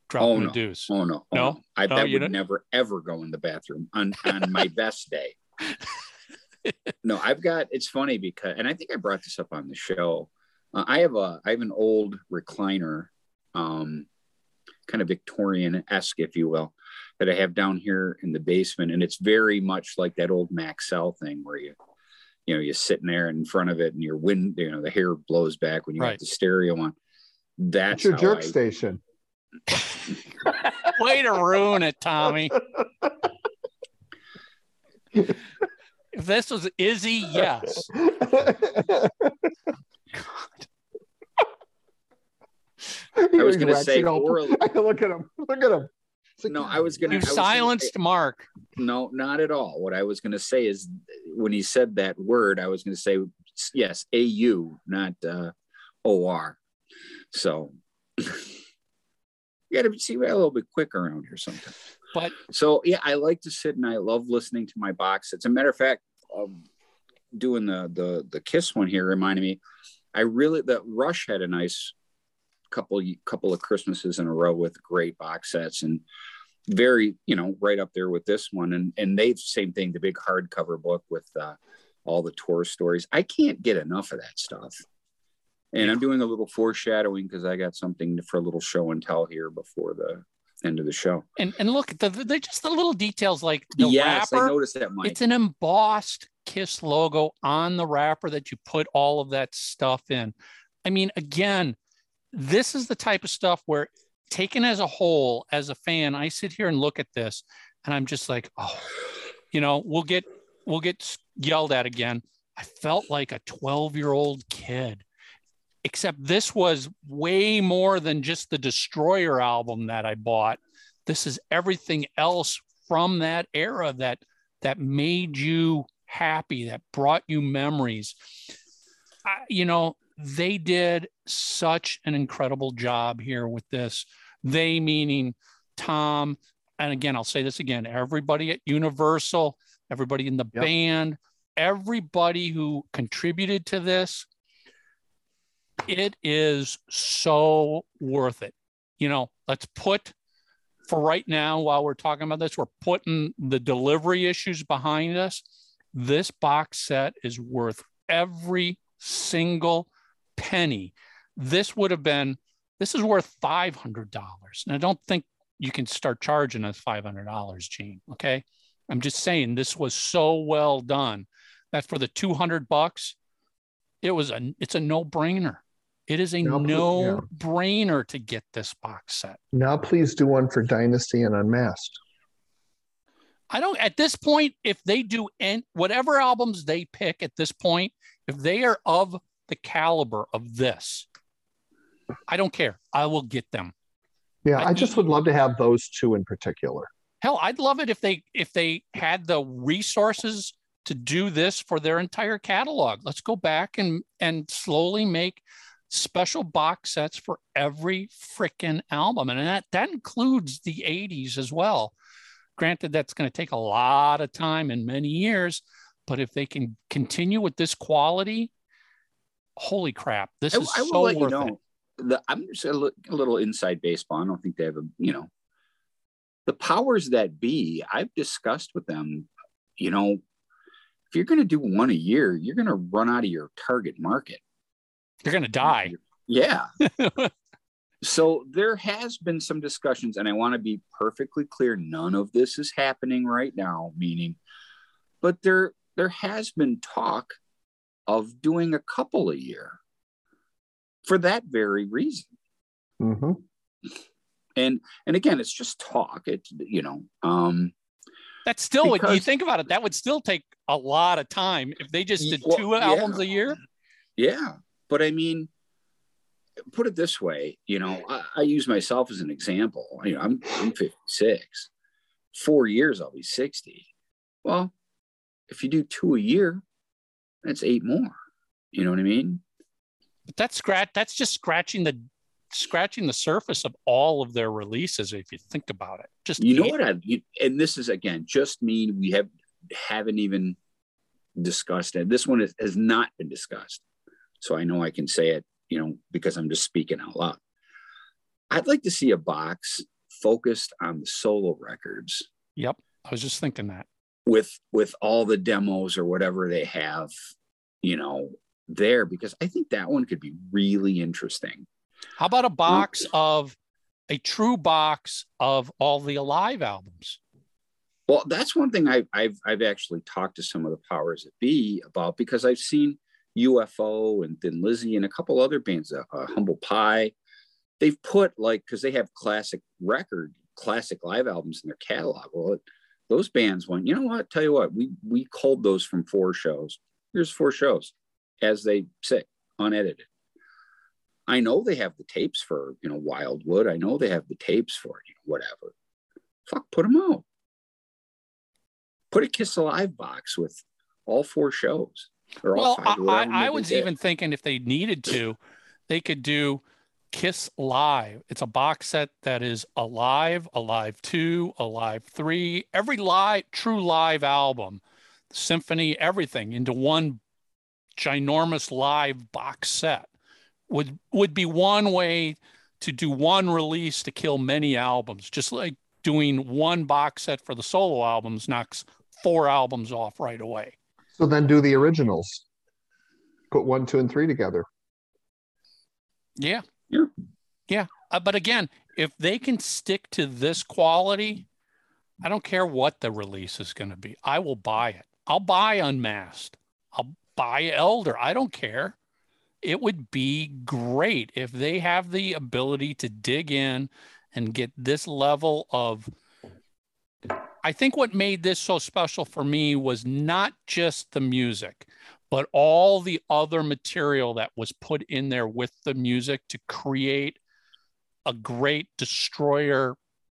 [SPEAKER 1] dropping
[SPEAKER 2] Oh, no.
[SPEAKER 1] deuce.
[SPEAKER 2] Oh no, oh,
[SPEAKER 1] No?
[SPEAKER 2] I
[SPEAKER 1] No,
[SPEAKER 2] that
[SPEAKER 1] you
[SPEAKER 2] would
[SPEAKER 1] don't-
[SPEAKER 2] never ever go in the bathroom on on my best day. No, I've got. It's funny because, and I think I brought this up on the show. Uh, I have a I have an old recliner, um, kind of Victorian esque, if you will, that I have down here in the basement, and it's very much like that old Maxell thing where you, you know, you're sitting there in front of it, and your wind, you know, the hair blows back when you
[SPEAKER 1] Right.
[SPEAKER 2] have the stereo on. That's
[SPEAKER 3] It's your jerk
[SPEAKER 2] I-
[SPEAKER 3] station.
[SPEAKER 1] Way to ruin it, Tommy. If this was Izzy, yes.
[SPEAKER 2] I was gonna say oral-
[SPEAKER 3] look at him. Look at him. It's like,
[SPEAKER 2] No, I was gonna.
[SPEAKER 1] You
[SPEAKER 2] I was gonna say-
[SPEAKER 1] silenced Mark.
[SPEAKER 2] No, not at all. What I was going to say is when he said that word, I was going to say, yes, AU, not uh, OR. So you got to see we're a little bit quick around here sometimes.
[SPEAKER 1] But
[SPEAKER 2] So, yeah, I like to sit and I love listening to my box It's a matter of fact, um, doing the, the, the Kiss one here reminded me, I really, the Rush had a nice couple, couple of Christmases in a row with great box sets and very you know right up there with this one. And and they've same thing the big hardcover book with uh, all the tour stories. I can't get enough of that stuff. And i'm doing a little foreshadowing because i got something for a little show and tell here before the end of the show.
[SPEAKER 1] And and look, the, the just the little details like the
[SPEAKER 2] yes i noticed that mike.
[SPEAKER 1] It's an embossed Kiss logo on the wrapper that you put all of that stuff in. I mean, again, this is the type of stuff where taken as a whole, as a fan, I sit here and look at this and I'm just like, oh, you know, we'll get we'll get yelled at again. I felt like a 12 year old kid, except this was way more than just the Destroyer album that I bought. This is everything else from that era that that made you happy, that brought you memories. I, you know, they did such an incredible job here with this. They meaning Tom, and again, I'll say this again everybody at Universal, everybody in the
[SPEAKER 3] Yep.
[SPEAKER 1] band, everybody who contributed to this. It is so worth it. You know, let's put for right now, while we're talking about this, we're putting the delivery issues behind us. This box set is worth every single penny. This would have been, this is worth $500. And I don't think you can start charging us $500, Gene. Okay. I'm just saying this was so well done that for the 200 bucks, it was a, it's a no brainer. It is a
[SPEAKER 3] No,
[SPEAKER 1] no
[SPEAKER 3] yeah.
[SPEAKER 1] brainer to get this box set.
[SPEAKER 3] Now, please do one for Dynasty and Unmasked.
[SPEAKER 1] I don't at this point, if they do and whatever albums they pick at this point, if they are of the caliber of this, I don't care. I will get them.
[SPEAKER 3] Yeah,
[SPEAKER 1] I
[SPEAKER 3] I just would love to have those two in particular.
[SPEAKER 1] Hell, I'd love it if they if they had the resources to do this for their entire catalog. Let's go back and and slowly make special box sets for every freaking album. And that that includes the 80s as well. Granted, that's going to take a lot of time and many years, but if they can continue with this quality, holy crap, this
[SPEAKER 2] I,
[SPEAKER 1] is
[SPEAKER 2] I will
[SPEAKER 1] so
[SPEAKER 2] let you
[SPEAKER 1] worth it.
[SPEAKER 2] know the i'm just a, li- a little inside baseball i don't think they have a you know the powers that be i've discussed with them you know if you're going to do one a year you're going to run out of your target market
[SPEAKER 1] You're going to die.
[SPEAKER 2] Yeah. so there has been some discussions, and I want to be perfectly clear: none of this is happening right now. Meaning, but there there has been talk of doing a couple a year for that very reason.
[SPEAKER 3] hmm
[SPEAKER 2] And and again, it's just talk. It's you know, um,
[SPEAKER 1] That still would you think about it, that would still take a lot of time if they just did
[SPEAKER 2] Well,
[SPEAKER 1] two
[SPEAKER 2] yeah.
[SPEAKER 1] albums a year.
[SPEAKER 2] Yeah, but I mean, put it this way, you know, I, I use myself as an example. You know, I'm I'm 56. Four years, I'll be 60. Well, if you do two a year, that's eight more. You know what I mean?
[SPEAKER 1] But that's scratch that's just scratching the scratching the surface of all of their releases if you think about it. Just
[SPEAKER 2] you know what I you, and this is again just me. We have haven't even discussed it. This one is, has not been discussed, so I know I can say it. You know because I'm just speaking out loud. I'd like to see a box focused on the solo records.
[SPEAKER 1] Yep, I was just thinking that
[SPEAKER 2] with with all the demos or whatever they have, you know, there because I think that one could be really interesting.
[SPEAKER 1] How about a box of a true box of all the Alive albums?
[SPEAKER 2] Well, that's one thing I've, I've, I've actually talked to some of the powers that be about because I've seen UFO and Thin Lizzy and a couple other bands, uh, uh, Humble Pie. They've put like because they have classic record, classic live albums in their catalog. Well, it, those bands went, you know what? Tell you what, we we culled those from four shows. Here's four shows as they sit, unedited. I know they have the tapes for, you know, Wildwood. I know they have the tapes for, you know, whatever. Fuck, put them out. Put a Kiss Alive box with all four shows.
[SPEAKER 1] Or well, five, I, I was even thinking if they needed to, they could do Kiss Live. It's a box set that is Alive, Alive 2, Alive 3, every live, true live album, symphony, everything into one ginormous live box set would would be one way to do one release to kill many albums. Just like doing one box set for the solo albums knocks four albums off right away.
[SPEAKER 3] So then do the originals. Put one two and three together.
[SPEAKER 1] Yeah yeah yeah uh, but again if they can stick to this quality i don't care what the release is going to be i will buy it i'll buy unmasked i'll buy Elder. I don't care. It would be great if they have the ability to dig in and get this level of. I think what made this so special for me was not just the music, but all the other material that was put in there with the music to create a great destroyer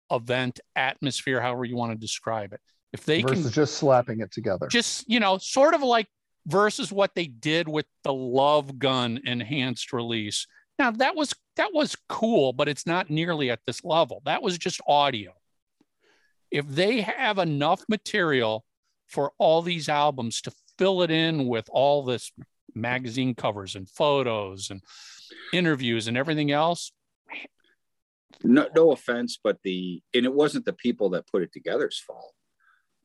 [SPEAKER 1] event atmosphere, however you want to describe it. If they
[SPEAKER 3] versus can just slapping it together,
[SPEAKER 1] just you know, sort of like versus what they did with the Love Gun enhanced release. Now that was that was cool, but it's not nearly at this level. That was just audio. If they have enough material for all these albums to fill it in with all this magazine covers and photos and interviews and everything else.
[SPEAKER 2] No, no offense, but the and it wasn't the people that put it together's fault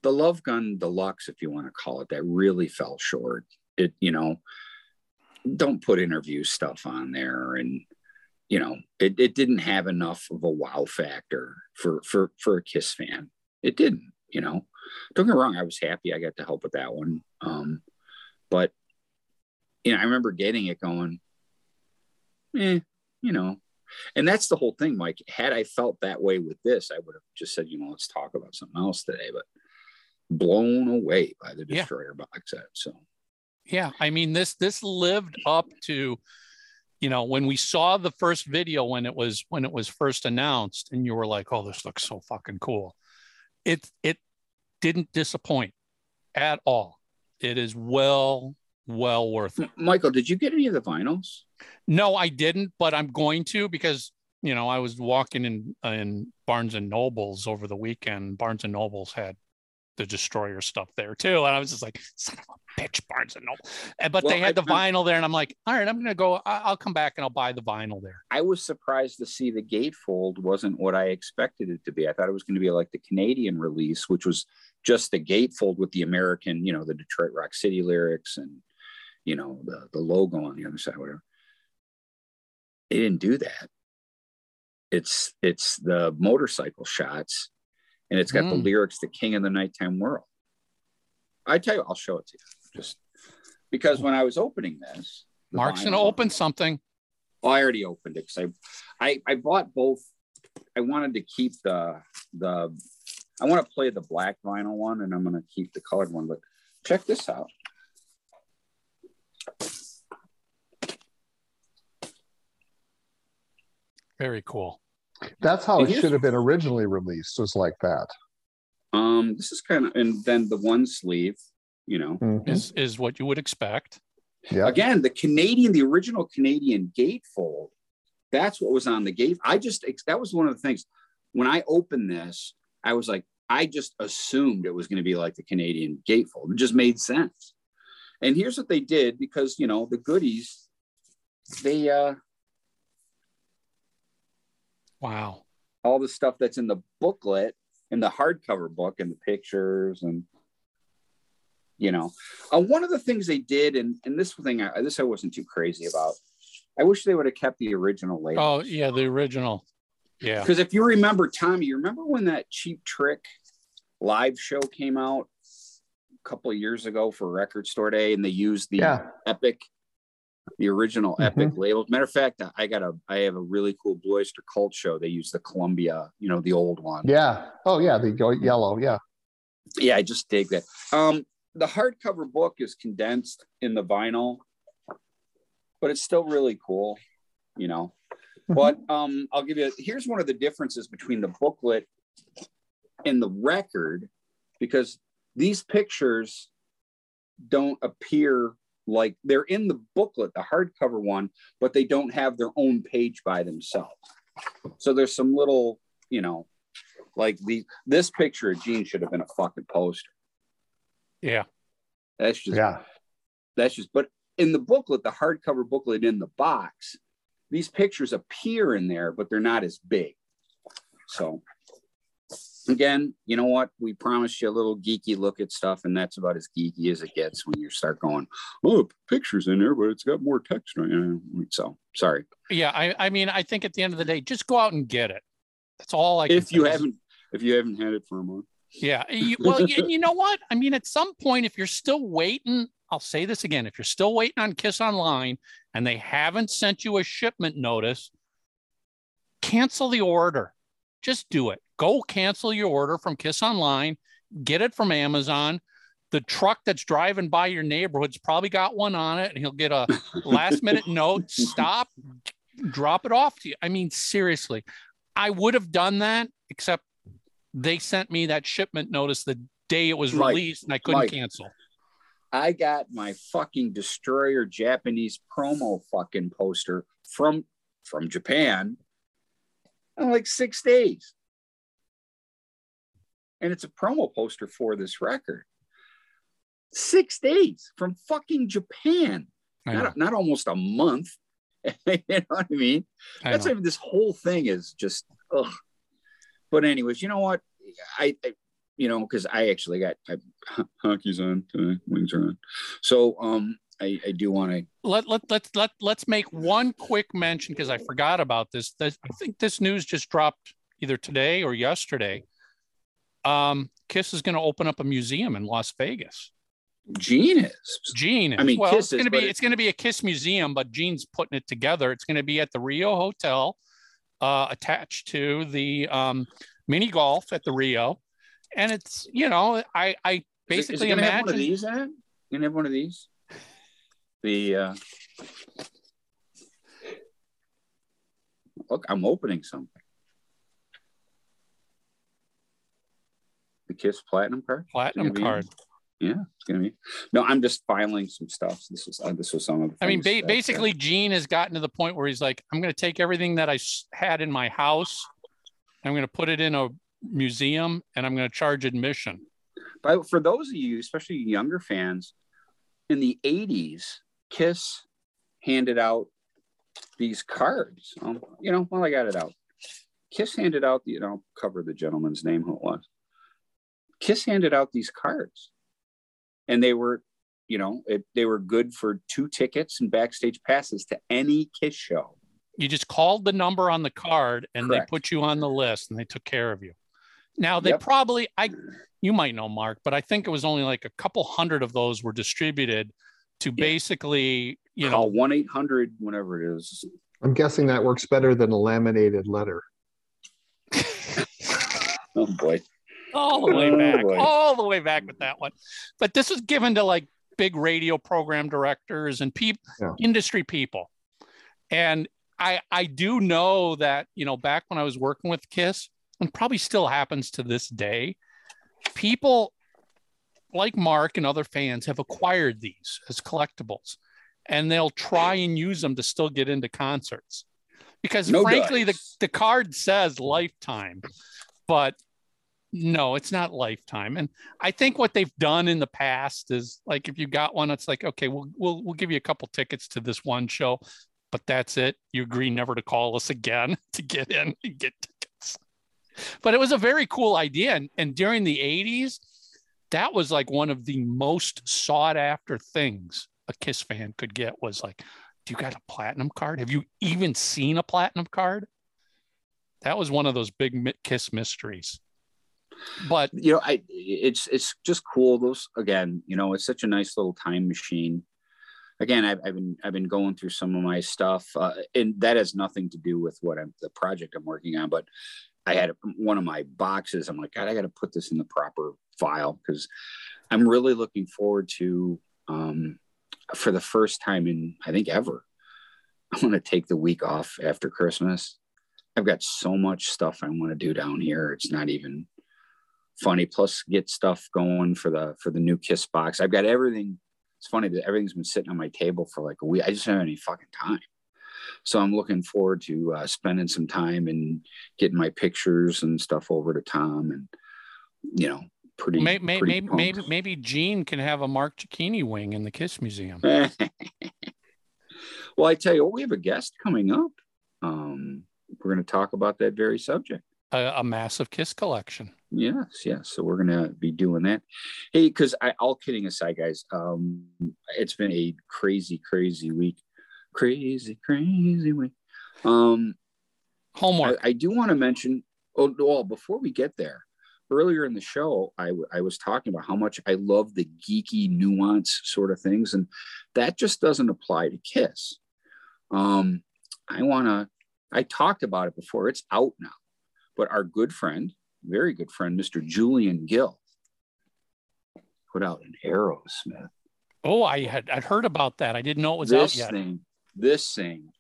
[SPEAKER 2] the Love Gun Deluxe, if you want to call it that, really fell short. It, you know, don't put interview stuff on there, and you know, it, it didn't have enough of a wow factor for for for a Kiss fan. It didn't, you know. Don't get me wrong, I was happy I got to help with that one, um, but you know, I remember getting it going. Eh, you know, and that's the whole thing, Mike. Had I felt that way with this, I would have just said, you know, let's talk about something else today. But blown away by the destroyer yeah. box set. So
[SPEAKER 1] yeah, I mean this this lived up to you know when we saw the first video when it was when it was first announced and you were like, "Oh, this looks so fucking cool." It it didn't disappoint at all. It is well well worth it.
[SPEAKER 2] Michael, did you get any of the vinyls?
[SPEAKER 1] No, I didn't, but I'm going to because you know I was walking in in Barnes and Nobles over the weekend. Barnes and Nobles had the destroyer stuff there too. And I was just like, son of a bitch, Barnes and Noble. But well, they had the vinyl there, and I'm like, all right, I'm gonna go. I'll come back and I'll buy the vinyl there.
[SPEAKER 2] I was surprised to see the gatefold wasn't what I expected it to be. I thought it was going to be like the Canadian release, which was just the gatefold with the American, you know, the Detroit Rock City lyrics and you know the the logo on the other side, whatever. They didn't do that. It's it's the motorcycle shots and it's got mm. the lyrics "The King of the Nighttime World." I tell you, I'll show it to you, just because when I was opening this,
[SPEAKER 1] Mark's gonna open something.
[SPEAKER 2] Oh, I already opened it because I, I I bought both. I wanted to keep the the I want to play the black vinyl one, and I'm gonna keep the colored one. But check this out.
[SPEAKER 1] Very cool.
[SPEAKER 3] That's how it, it should have been originally released. Was like that.
[SPEAKER 2] Um, this is kind of, and then the one sleeve, you know,
[SPEAKER 1] mm-hmm. is is what you would expect.
[SPEAKER 2] Yeah. Again, the Canadian, the original Canadian gatefold That's what was on the gate. I just that was one of the things when I opened this, I was like, I just assumed it was going to be like the Canadian gatefold. It just made sense. And here's what they did because you know the goodies, they uh
[SPEAKER 1] Wow.
[SPEAKER 2] all the stuff that's in the booklet in the hardcover book and the pictures and you know uh, one of the things they did and, and this thing I, this i wasn't too crazy about i wish they would have kept the original label
[SPEAKER 1] Oh yeah, the original. Yeah.
[SPEAKER 2] because if you remember tommy you remember when that cheap trick live show came out a couple of years ago for record store day and they used the
[SPEAKER 3] Yeah.
[SPEAKER 2] epic the original
[SPEAKER 3] Mhm.
[SPEAKER 2] epic label matter of fact i got a i have a really cool blue oyster cult show they use the columbia you know the old one
[SPEAKER 3] Yeah. Oh yeah, the yellow. Yeah.
[SPEAKER 2] yeah, I just dig that. Um, the hardcover book is condensed in the vinyl, but it's still really cool, you know. But um, I'll give you here's one of the differences between the booklet and the record, because these pictures don't appear like they're in the booklet, the hardcover one, but they don't have their own page by themselves. So there's some little, you know, like the this picture of Gene should have been a fucking poster.
[SPEAKER 1] Yeah.
[SPEAKER 2] That's just
[SPEAKER 3] Yeah.
[SPEAKER 2] that's just but in the booklet, the hardcover booklet in the box, these pictures appear in there, but they're not as big. So again, you know what? We promised you a little geeky look at stuff, and that's about as geeky as it gets when you start going, Oh, pictures in there, but it's got more text it. So sorry.
[SPEAKER 1] Yeah. I, I mean, I think at the end of the day, just go out and get it. That's all I can
[SPEAKER 2] If you
[SPEAKER 1] say.
[SPEAKER 2] haven't if you haven't had it for a month.
[SPEAKER 1] Yeah. You, well, y- and you know what? I mean, at some point, if you're still waiting, I'll say this again: if you're still waiting on Kiss Online and they haven't sent you a shipment notice, cancel the order. Just do it. Go cancel your order from Kiss Online. Get it from Amazon. The truck that's driving by your neighborhood's probably got one on it, and he'll get a last minute note. Stop. Drop it off to you. I mean, seriously, I would have done that, except they sent me that shipment notice the day it was
[SPEAKER 2] Mike,
[SPEAKER 1] released and I couldn't
[SPEAKER 2] Mike.
[SPEAKER 1] cancel.
[SPEAKER 2] I got my fucking destroyer Japanese promo fucking poster from from Japan in like six days. And it's a promo poster for this record. Six days from fucking Japan. Not, not almost a month. you know what I mean?
[SPEAKER 1] I
[SPEAKER 2] That's
[SPEAKER 1] know.
[SPEAKER 2] like this whole thing is just ugh. But anyways, you know what? I, I you know, because I actually got I, hockey's on today, wings are on. So um I, I do want to
[SPEAKER 1] let, let, let, let, let's make one quick mention because I forgot about this. this. I think this news just dropped either today or yesterday. Um, Kiss is going to open up a museum in Las Vegas.
[SPEAKER 2] Gene is.
[SPEAKER 1] Gene, is.
[SPEAKER 2] I mean,
[SPEAKER 1] well,
[SPEAKER 2] Kiss
[SPEAKER 1] it's going to be it's going to be a Kiss museum, but Gene's putting it together. It's going to be at the Rio Hotel, uh, attached to the um, mini golf at the Rio, and it's you know I I
[SPEAKER 2] Is it-
[SPEAKER 1] basically
[SPEAKER 2] is it gonna have one of
[SPEAKER 1] imagine
[SPEAKER 2] these in it? Gonna have one of these? The uh look, I'm opening something. Kiss Platinum card.
[SPEAKER 1] platinum
[SPEAKER 2] be-
[SPEAKER 1] card.
[SPEAKER 2] Yeah, it's gonna be. No, I'm just filing some stuff. This is uh, this was some of. The
[SPEAKER 1] I mean, ba-
[SPEAKER 2] that, uh,
[SPEAKER 1] basically, Gene has gotten to the point where he's like, I'm going to take everything that I had in my house, I'm going to put it in a museum, and I'm going to charge admission.
[SPEAKER 2] But for those of you, especially younger fans, in the 80s, Kiss handed out these cards. Um, you know, while I got it out, Kiss handed out, the, you know, cover the gentleman's name who it was. Kiss handed out these cards. And they were, you know, it, they were good for two tickets and backstage passes to any Kiss show.
[SPEAKER 1] You just called the number on the card, and
[SPEAKER 2] Correct.
[SPEAKER 1] they put you on the list, and they took care of you. Now they
[SPEAKER 2] Yep.
[SPEAKER 1] probably, I, you might know, Mark, but I think it was only like a couple hundred of those were distributed to basically, you know,
[SPEAKER 2] 1 800, whatever it is.
[SPEAKER 3] I'm guessing that works better than a laminated letter.
[SPEAKER 2] Oh, boy.
[SPEAKER 1] All the oh, way
[SPEAKER 2] Oh,
[SPEAKER 1] back,
[SPEAKER 2] boy.
[SPEAKER 1] all the way back with that one. But this was given to like big radio program directors and people,
[SPEAKER 3] Yeah.
[SPEAKER 1] industry people. And I I do know that, you know, back when I was working with KISS, and probably still happens to this day, people like Mark and other fans have acquired these as collectibles and they'll try and use them to still get into concerts. because
[SPEAKER 2] No
[SPEAKER 1] frankly, the, the card says lifetime, but no, it's not lifetime. And I think what they've done in the past is like if you got one, it's like, okay, we'll we'll we'll give you a couple tickets to this one show, but that's it. You agree never to call us again to get in and get tickets. But it was a very cool idea. And, and during the 80s, that was like one of the most sought after things a Kiss fan could get was like, do you got a platinum card? Have you even seen a platinum card? That was one of those big Kiss mysteries. But
[SPEAKER 2] you know i it's it's just cool. Those again you know it's such a nice little time machine. Again i've, I've been i've been going through some of my stuff uh, and that has nothing to do with what i'm the project i'm working on but i had one of my boxes. I'm like god i got to put this in the proper file because i'm really looking forward to um for the first time in i think ever i'm going to take the week off after christmas. I've got so much stuff i want to do down here. It's not even funny plus get stuff going for the for the new kiss box i've got everything it's funny that everything's been sitting on my table for like a week i just don't have any fucking time so i'm looking forward to uh, spending some time and getting my pictures and stuff over to tom and you know pretty
[SPEAKER 1] may, may,
[SPEAKER 2] pretty
[SPEAKER 1] maybe
[SPEAKER 2] pumped.
[SPEAKER 1] maybe maybe Gene can have a Mark Cicchini wing in the Kiss Museum.
[SPEAKER 2] well i tell you what we have a guest coming up um we're going to talk about that very subject
[SPEAKER 1] A, a massive Kiss collection.
[SPEAKER 2] Yes, yes. So we're gonna be doing that. Hey, because I all kidding aside, guys, um, it's been a crazy, crazy week. Crazy, crazy week. Um, I,
[SPEAKER 1] Homework.
[SPEAKER 2] I do want to mention. Oh, well, before we get there, earlier in the show, I, w- I was talking about how much I love the geeky nuance sort of things, and that just doesn't apply to Kiss. Um, I want to. I talked about it before. It's out now, but our good friend, very good friend, Mr. Julian Gill, put out an Aerosmith.
[SPEAKER 1] oh, I had I'd heard about that. I didn't know it was
[SPEAKER 2] this
[SPEAKER 1] out yet.
[SPEAKER 2] thing, this thing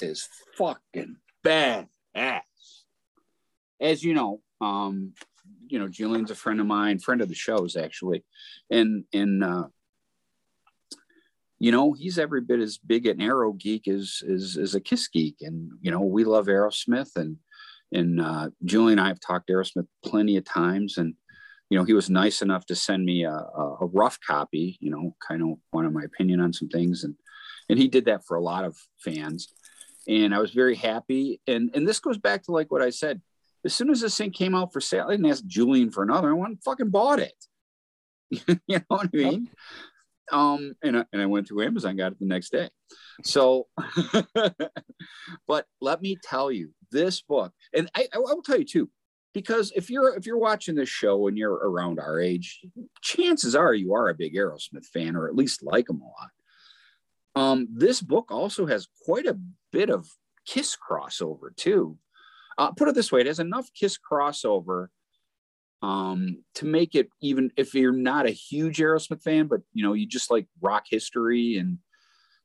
[SPEAKER 2] is fucking bad ass. As you know, um, you know, Julian's a friend of mine, friend of the shows actually, and and uh, you know, he's every bit as big an Aero geek as as as a Kiss geek, and you know, we love Aerosmith, and and uh, Julian and I have talked to Aerosmith plenty of times, and you know, he was nice enough to send me a, a, rough copy, you know, kind of wanted my opinion on some things, and and he did that for a lot of fans, and I was very happy, and and this goes back to like what I said. As soon as this thing came out for sale, I didn't ask Julian for another. I went and fucking bought it. you know what I mean? Um, and I, and I went to Amazon, got it the next day. So, but let me tell you, this book, and I, I will tell you too, because if you're if you're watching this show and you're around our age, chances are you are a big Aerosmith fan or at least like them a lot. Um, this book also has quite a bit of Kiss crossover too. Uh, put it this way: it has enough Kiss crossover um, to make it even if you're not a huge Aerosmith fan, but you know you just like rock history. And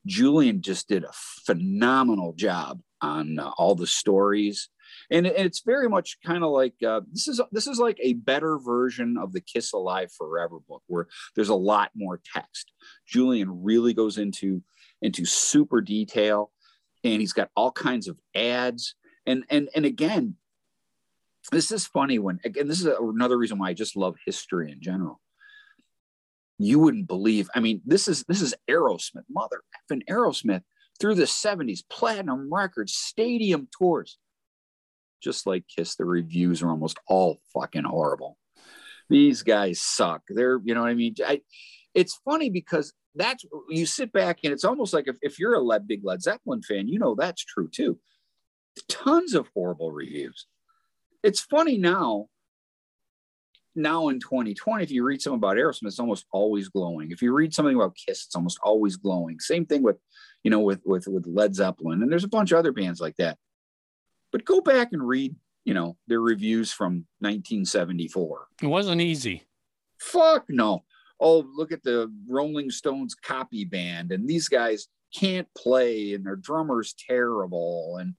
[SPEAKER 2] Julian just did a phenomenal job on uh, all the stories, and it's very much kind of like uh, this is this is like a better version of the Kiss Alive Forever book, where there's a lot more text. Julian really goes into into super detail, and he's got all kinds of ads, and and and again this is funny when again this is another reason why i just love history in general. You wouldn't believe i mean this is this is aerosmith mother effing aerosmith through the 70s platinum records stadium tours. Just like kiss the reviews are almost all fucking horrible. These guys suck. They're you know what i mean? I, it's funny because that's you sit back and it's almost like if, if you're a Le- big led zeppelin fan you know that's true too. Tons of horrible reviews. It's funny now now in 2020 if you read something about aerosmith it's almost always glowing. If you read something about kiss it's almost always glowing. Same thing with you know with with with led zeppelin and there's a bunch of other bands like that. But go back and read you know their reviews from 1974
[SPEAKER 1] It wasn't easy.
[SPEAKER 2] fuck no. Oh look at the rolling stones copy band and these guys can't play and their drummer's terrible and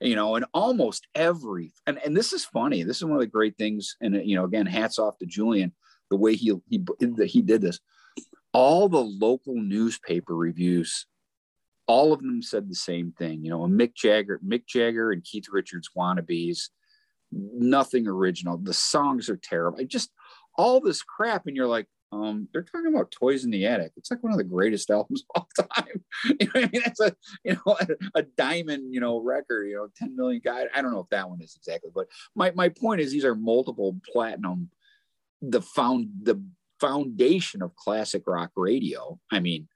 [SPEAKER 2] you know and almost every and, and this is funny this is one of the great things and you know again hats off to julian the way he he he did this all the local newspaper reviews all of them said the same thing. You know, Mick Jagger, Mick Jagger and Keith Richards wannabes, nothing original. The songs are terrible. I just all this crap, and you're like, um, they're talking about Toys in the Attic. It's like one of the greatest albums of all time. you know, I mean, that's a you know a, a, diamond you know record. You know, ten million guy. I don't know if that one is exactly, but my my point is these are multiple platinum. The found the foundation of classic rock radio. I mean,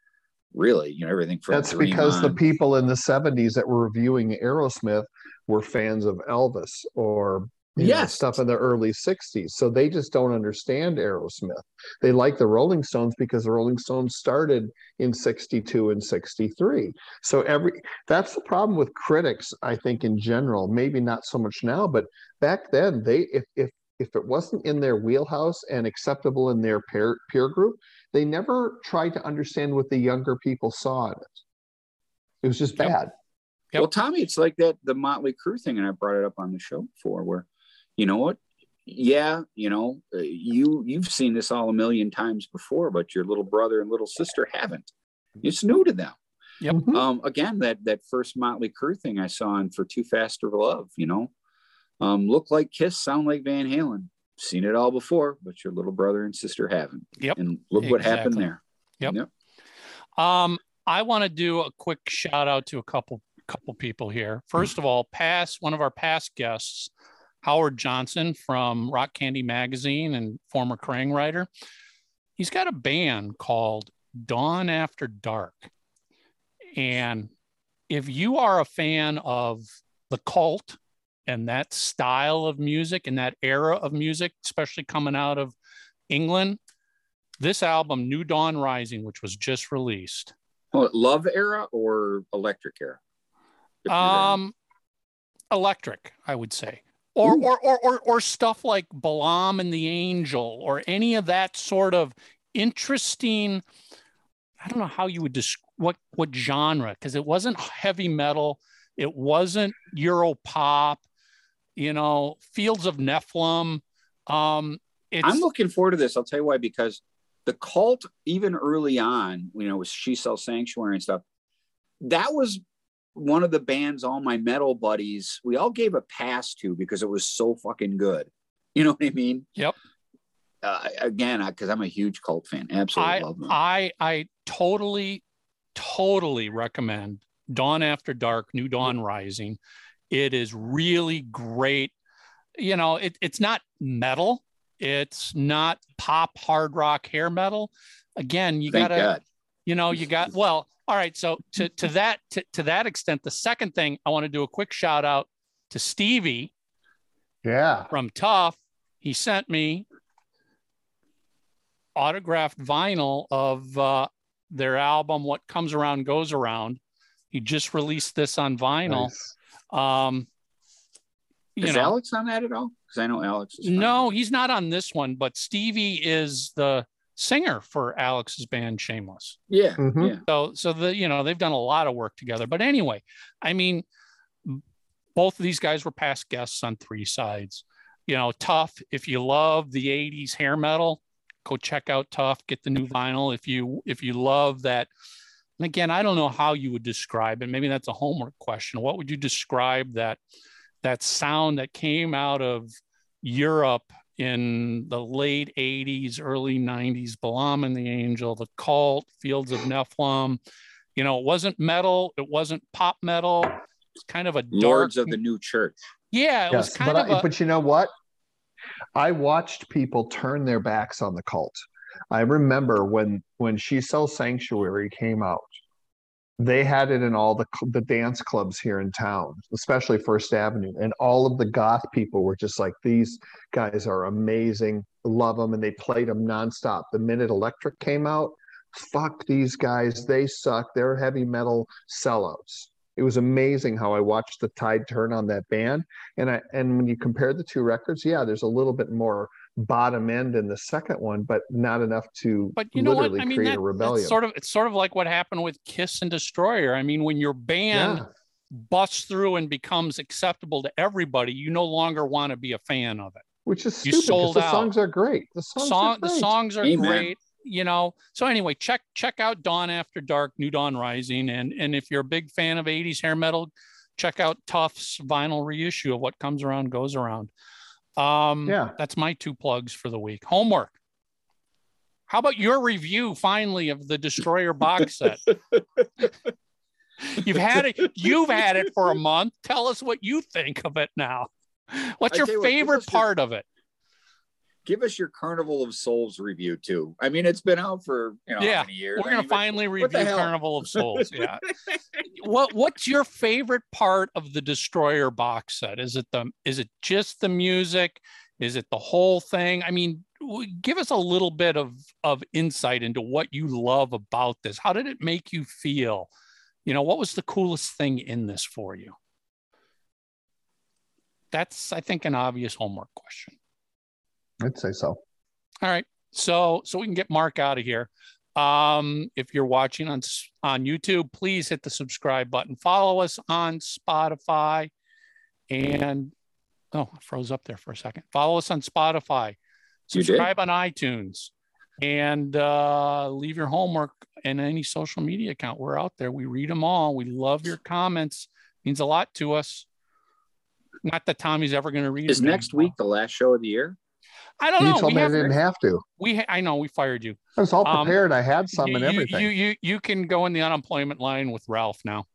[SPEAKER 2] really, you know, everything from
[SPEAKER 3] that's because on. the people in the '70s that were reviewing Aerosmith were fans of Elvis or yeah, stuff in the early 60s. So they just don't understand Aerosmith. They like the Rolling Stones because the Rolling Stones started in 62 and 63. So every that's the problem with critics, I think, in general. Maybe not so much now, but back then, they if if if it wasn't in their wheelhouse and acceptable in their peer, peer group, they never tried to understand what the younger people saw in it. It was just bad. Yep.
[SPEAKER 2] Yep. Well, Tommy, it's like that the Motley Crue thing, and I brought it up on the show before, where you know what? Yeah, you know, uh, you you've seen this all a million times before, but your little brother and little sister haven't. It's new to them.
[SPEAKER 1] Yep.
[SPEAKER 2] Mm-hmm. Um, again, that that first Motley Crue thing I saw in For Too Fast for Love, you know, um, look like Kiss, sound like Van Halen. Seen it all before, but your little brother and sister haven't.
[SPEAKER 1] Yep.
[SPEAKER 2] And look exactly. what happened there.
[SPEAKER 1] Yep. yep. Um, I want to do a quick shout out to a couple couple people here. First of all, past one of our past guests, Howard Johnson from Rock Candy Magazine and former Kerrang writer. He's got a band called Dawn After Dark. And if you are a fan of the cult and that style of music and that era of music, especially coming out of England, this album, New Dawn Rising, which was just released.
[SPEAKER 2] Oh, love era or electric era?
[SPEAKER 1] Um, electric, I would say or, or, or, or, or stuff like Balaam and the Angel, or any of that sort of interesting. I don't know how you would describe what what genre because it wasn't heavy metal, it wasn't Euro pop, you know, Fields of Nephilim. Um,
[SPEAKER 2] I'm looking forward to this. I'll tell you why because the cult, even early on, you know, was She Sells Sanctuary and stuff. That was one of the bands all my metal buddies we all gave a pass to because it was so fucking good. You know what i mean?
[SPEAKER 1] Yep.
[SPEAKER 2] Uh, again because i'm a huge cult fan. Absolutely
[SPEAKER 1] I,
[SPEAKER 2] love them.
[SPEAKER 1] I i totally totally recommend dawn after dark new dawn rising. It is really great. You know it, it's not metal. It's not pop hard rock hair metal. Again you Thank gotta God. you know you got well all right. So to, to that to, to that extent, the second thing I want to do a quick shout out to Stevie.
[SPEAKER 3] Yeah.
[SPEAKER 1] From Tuff. He sent me autographed vinyl of uh, their album "What Comes Around Goes Around." He just released this on vinyl. Nice. Um,
[SPEAKER 2] is know, Alex on that at all? Because I know Alex.
[SPEAKER 1] Is no, he's not on this one, but Stevie is the singer for Alex's band Shameless.
[SPEAKER 2] Yeah, mm-hmm. yeah.
[SPEAKER 1] So so the you know they've done a lot of work together. But anyway, I mean, both of these guys were past guests on Three Sides. You know, Tuff. If you love the '80s hair metal, go check out Tuff. Get the new vinyl. If you if you love that. And again, I don't know how you would describe it. Maybe that's a homework question. What would you describe that that sound that came out of Europe in the late 80s, early 90s, Balaam and the Angel, The Cult, Fields of Nephilim. You know, it wasn't metal, it wasn't pop metal. It's kind of a dark,
[SPEAKER 2] Lords of the New Church.
[SPEAKER 1] Yeah, it yes, was kind
[SPEAKER 3] but
[SPEAKER 1] of.
[SPEAKER 3] I, a, but you know what? I watched people turn their backs on the cult. I remember when when She Sells Sanctuary came out, they had it in all the the dance clubs here in town, especially First Avenue, and all of the goth people were just like, "These guys are amazing, love them," and they played them nonstop. The minute Electric came out, fuck these guys, they suck. They're heavy metal sellouts. It was amazing how I watched the tide turn on that band, and I and when you compare the two records, yeah, there's a little bit more bottom end in the second one, but not enough to
[SPEAKER 1] but you know literally what? I mean, create that, a rebellion. sort of it's sort of like what happened with Kiss and Destroyer. I mean, when your band yeah. busts through and becomes acceptable to everybody, you no longer want to be a fan of it.
[SPEAKER 3] Which is stupid. You sold the out. songs are great. The songs Song, are great.
[SPEAKER 1] The songs are Amen. great. you know. So anyway, check check out Dawn After Dark, New Dawn Rising, and and if you're a big fan of '80s hair metal, check out Tuff's vinyl reissue of What Comes Around Goes Around. Um,
[SPEAKER 3] Yeah.
[SPEAKER 1] that's my two plugs for the week. Homework. How about your review finally of the Destroyer box set? You've had it. You've had it for a month. Tell us what you think of it now. What's
[SPEAKER 2] I
[SPEAKER 1] your
[SPEAKER 2] you what,
[SPEAKER 1] favorite part of it?
[SPEAKER 2] Give us your Carnival of Souls review too. I mean, it's been out for you know
[SPEAKER 1] Yeah,
[SPEAKER 2] many years.
[SPEAKER 1] We're gonna
[SPEAKER 2] mean,
[SPEAKER 1] finally review? Carnival of Souls. Yeah. what What's your favorite part of the Destroyer box set? Is it the Is it just the music? Is it the whole thing? I mean, give us a little bit of of insight into what you love about this. How did it make you feel? You know, what was the coolest thing in this for you? That's, I think, an obvious homework question.
[SPEAKER 3] I'd say so.
[SPEAKER 1] All right. So so we can get Mark out of here. Um, if you're watching on on YouTube, please hit the subscribe button. Follow us on Spotify, and oh, I froze up there for a second. Follow us on Spotify. Subscribe on iTunes, and uh, leave your homework in any social media account. We're out there. We read them all. We love your comments. means a lot to us. Not that Tommy's ever going to read.
[SPEAKER 2] Is next
[SPEAKER 1] anymore.
[SPEAKER 2] week the last show of the year?
[SPEAKER 1] I don't
[SPEAKER 3] You
[SPEAKER 1] know.
[SPEAKER 3] told
[SPEAKER 1] We
[SPEAKER 3] me I didn't have to.
[SPEAKER 1] we I know we fired you.
[SPEAKER 3] I was all
[SPEAKER 1] Um,
[SPEAKER 3] prepared. I had some
[SPEAKER 1] you,
[SPEAKER 3] and everything.
[SPEAKER 1] You, you you can go in the unemployment line with Ralph now.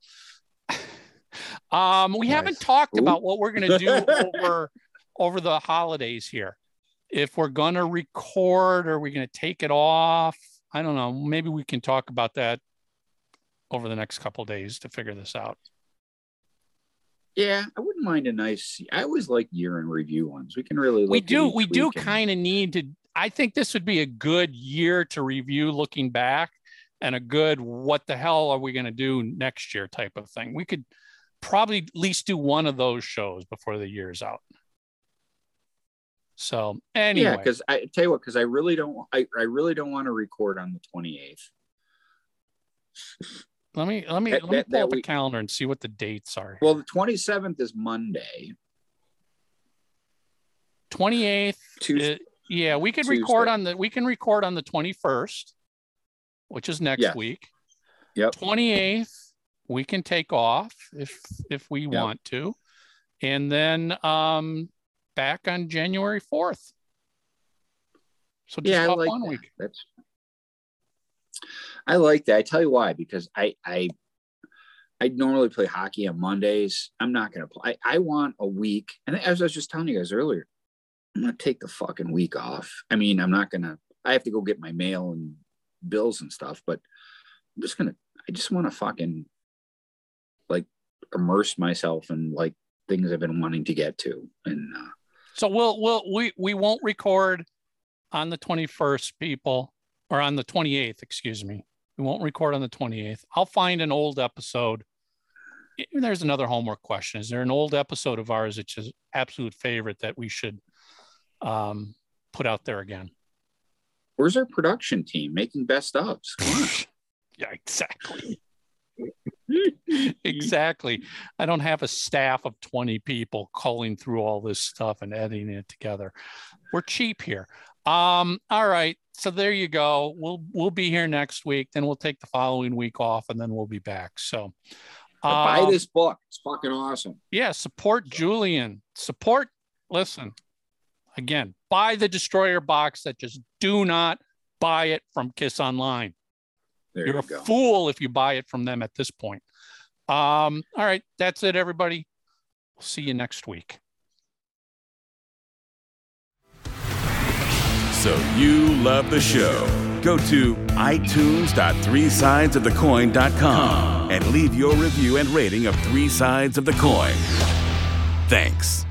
[SPEAKER 1] um, we haven't talked
[SPEAKER 2] Ooh.
[SPEAKER 1] about what we're gonna do over over the holidays here. If we're gonna record, or we're gonna take it off. I don't know. Maybe we can talk about that over the next couple days to figure this out.
[SPEAKER 2] Yeah, I wouldn't mind a nice. I always like year in review ones. We can really. Look
[SPEAKER 1] we do we do kind of need to i think this would be a good year to review looking back and a good what the hell are we going to do next year type of thing we could probably at least do one of those shows before the year's out so anyway
[SPEAKER 2] Yeah, because I tell you what, because I really don't. I, I really don't want to record on the twenty eighth.
[SPEAKER 1] let me let me
[SPEAKER 2] that-
[SPEAKER 1] let me
[SPEAKER 2] that-
[SPEAKER 1] pull
[SPEAKER 2] that
[SPEAKER 1] up a
[SPEAKER 2] week-
[SPEAKER 1] calendar and see what the dates are
[SPEAKER 2] Well, the twenty seventh is Monday.
[SPEAKER 1] 28th
[SPEAKER 2] Tuesday.
[SPEAKER 1] uh, yeah we could record on the we can record on the 21st which is next
[SPEAKER 2] Yes.
[SPEAKER 1] week
[SPEAKER 2] Yep.
[SPEAKER 1] 28th we can take off if if we want to and then um back on january 4th so just
[SPEAKER 2] yeah, I like
[SPEAKER 1] one
[SPEAKER 2] that.
[SPEAKER 1] week
[SPEAKER 2] That's. I like that. I tell you why, because I I I normally play hockey on Mondays. I'm not gonna play. I, I want a week, and as I was just telling you guys earlier, I'm gonna take the fucking week off. I mean, I'm not gonna. I have to go get my mail and bills and stuff, but I'm just gonna. I just want to fucking like immerse myself in like things I've been wanting to get to, and uh,
[SPEAKER 1] so we'll we'll we we won't record on the 21st people or on the 28th excuse me. We won't record on the 28th i'll find an old episode. There's another homework question. Is there an old episode of ours that's just absolute favorite that we should um, put out there again?
[SPEAKER 2] Where's our production team making best on.
[SPEAKER 1] yeah exactly. Exactly. I don't have a staff of 20 people culling through all this stuff and editing it together. We're cheap here. Um all right so there you go we'll we'll be here next week then we'll take the following week off and then we'll be back so
[SPEAKER 2] buy
[SPEAKER 1] um,
[SPEAKER 2] this book. It's fucking awesome.
[SPEAKER 1] yeah support julian support listen again buy the destroyer box that just do not buy it from kiss online
[SPEAKER 2] There
[SPEAKER 1] you're
[SPEAKER 2] you
[SPEAKER 1] a
[SPEAKER 2] go.
[SPEAKER 1] fool if you buy it from them at this point. Um, all right, that's it, everybody. We'll see you next week.
[SPEAKER 4] So you love the show. Go to itunes.threesidesofthecoin.com and leave your review and rating of Three Sides of the Coin. Thanks.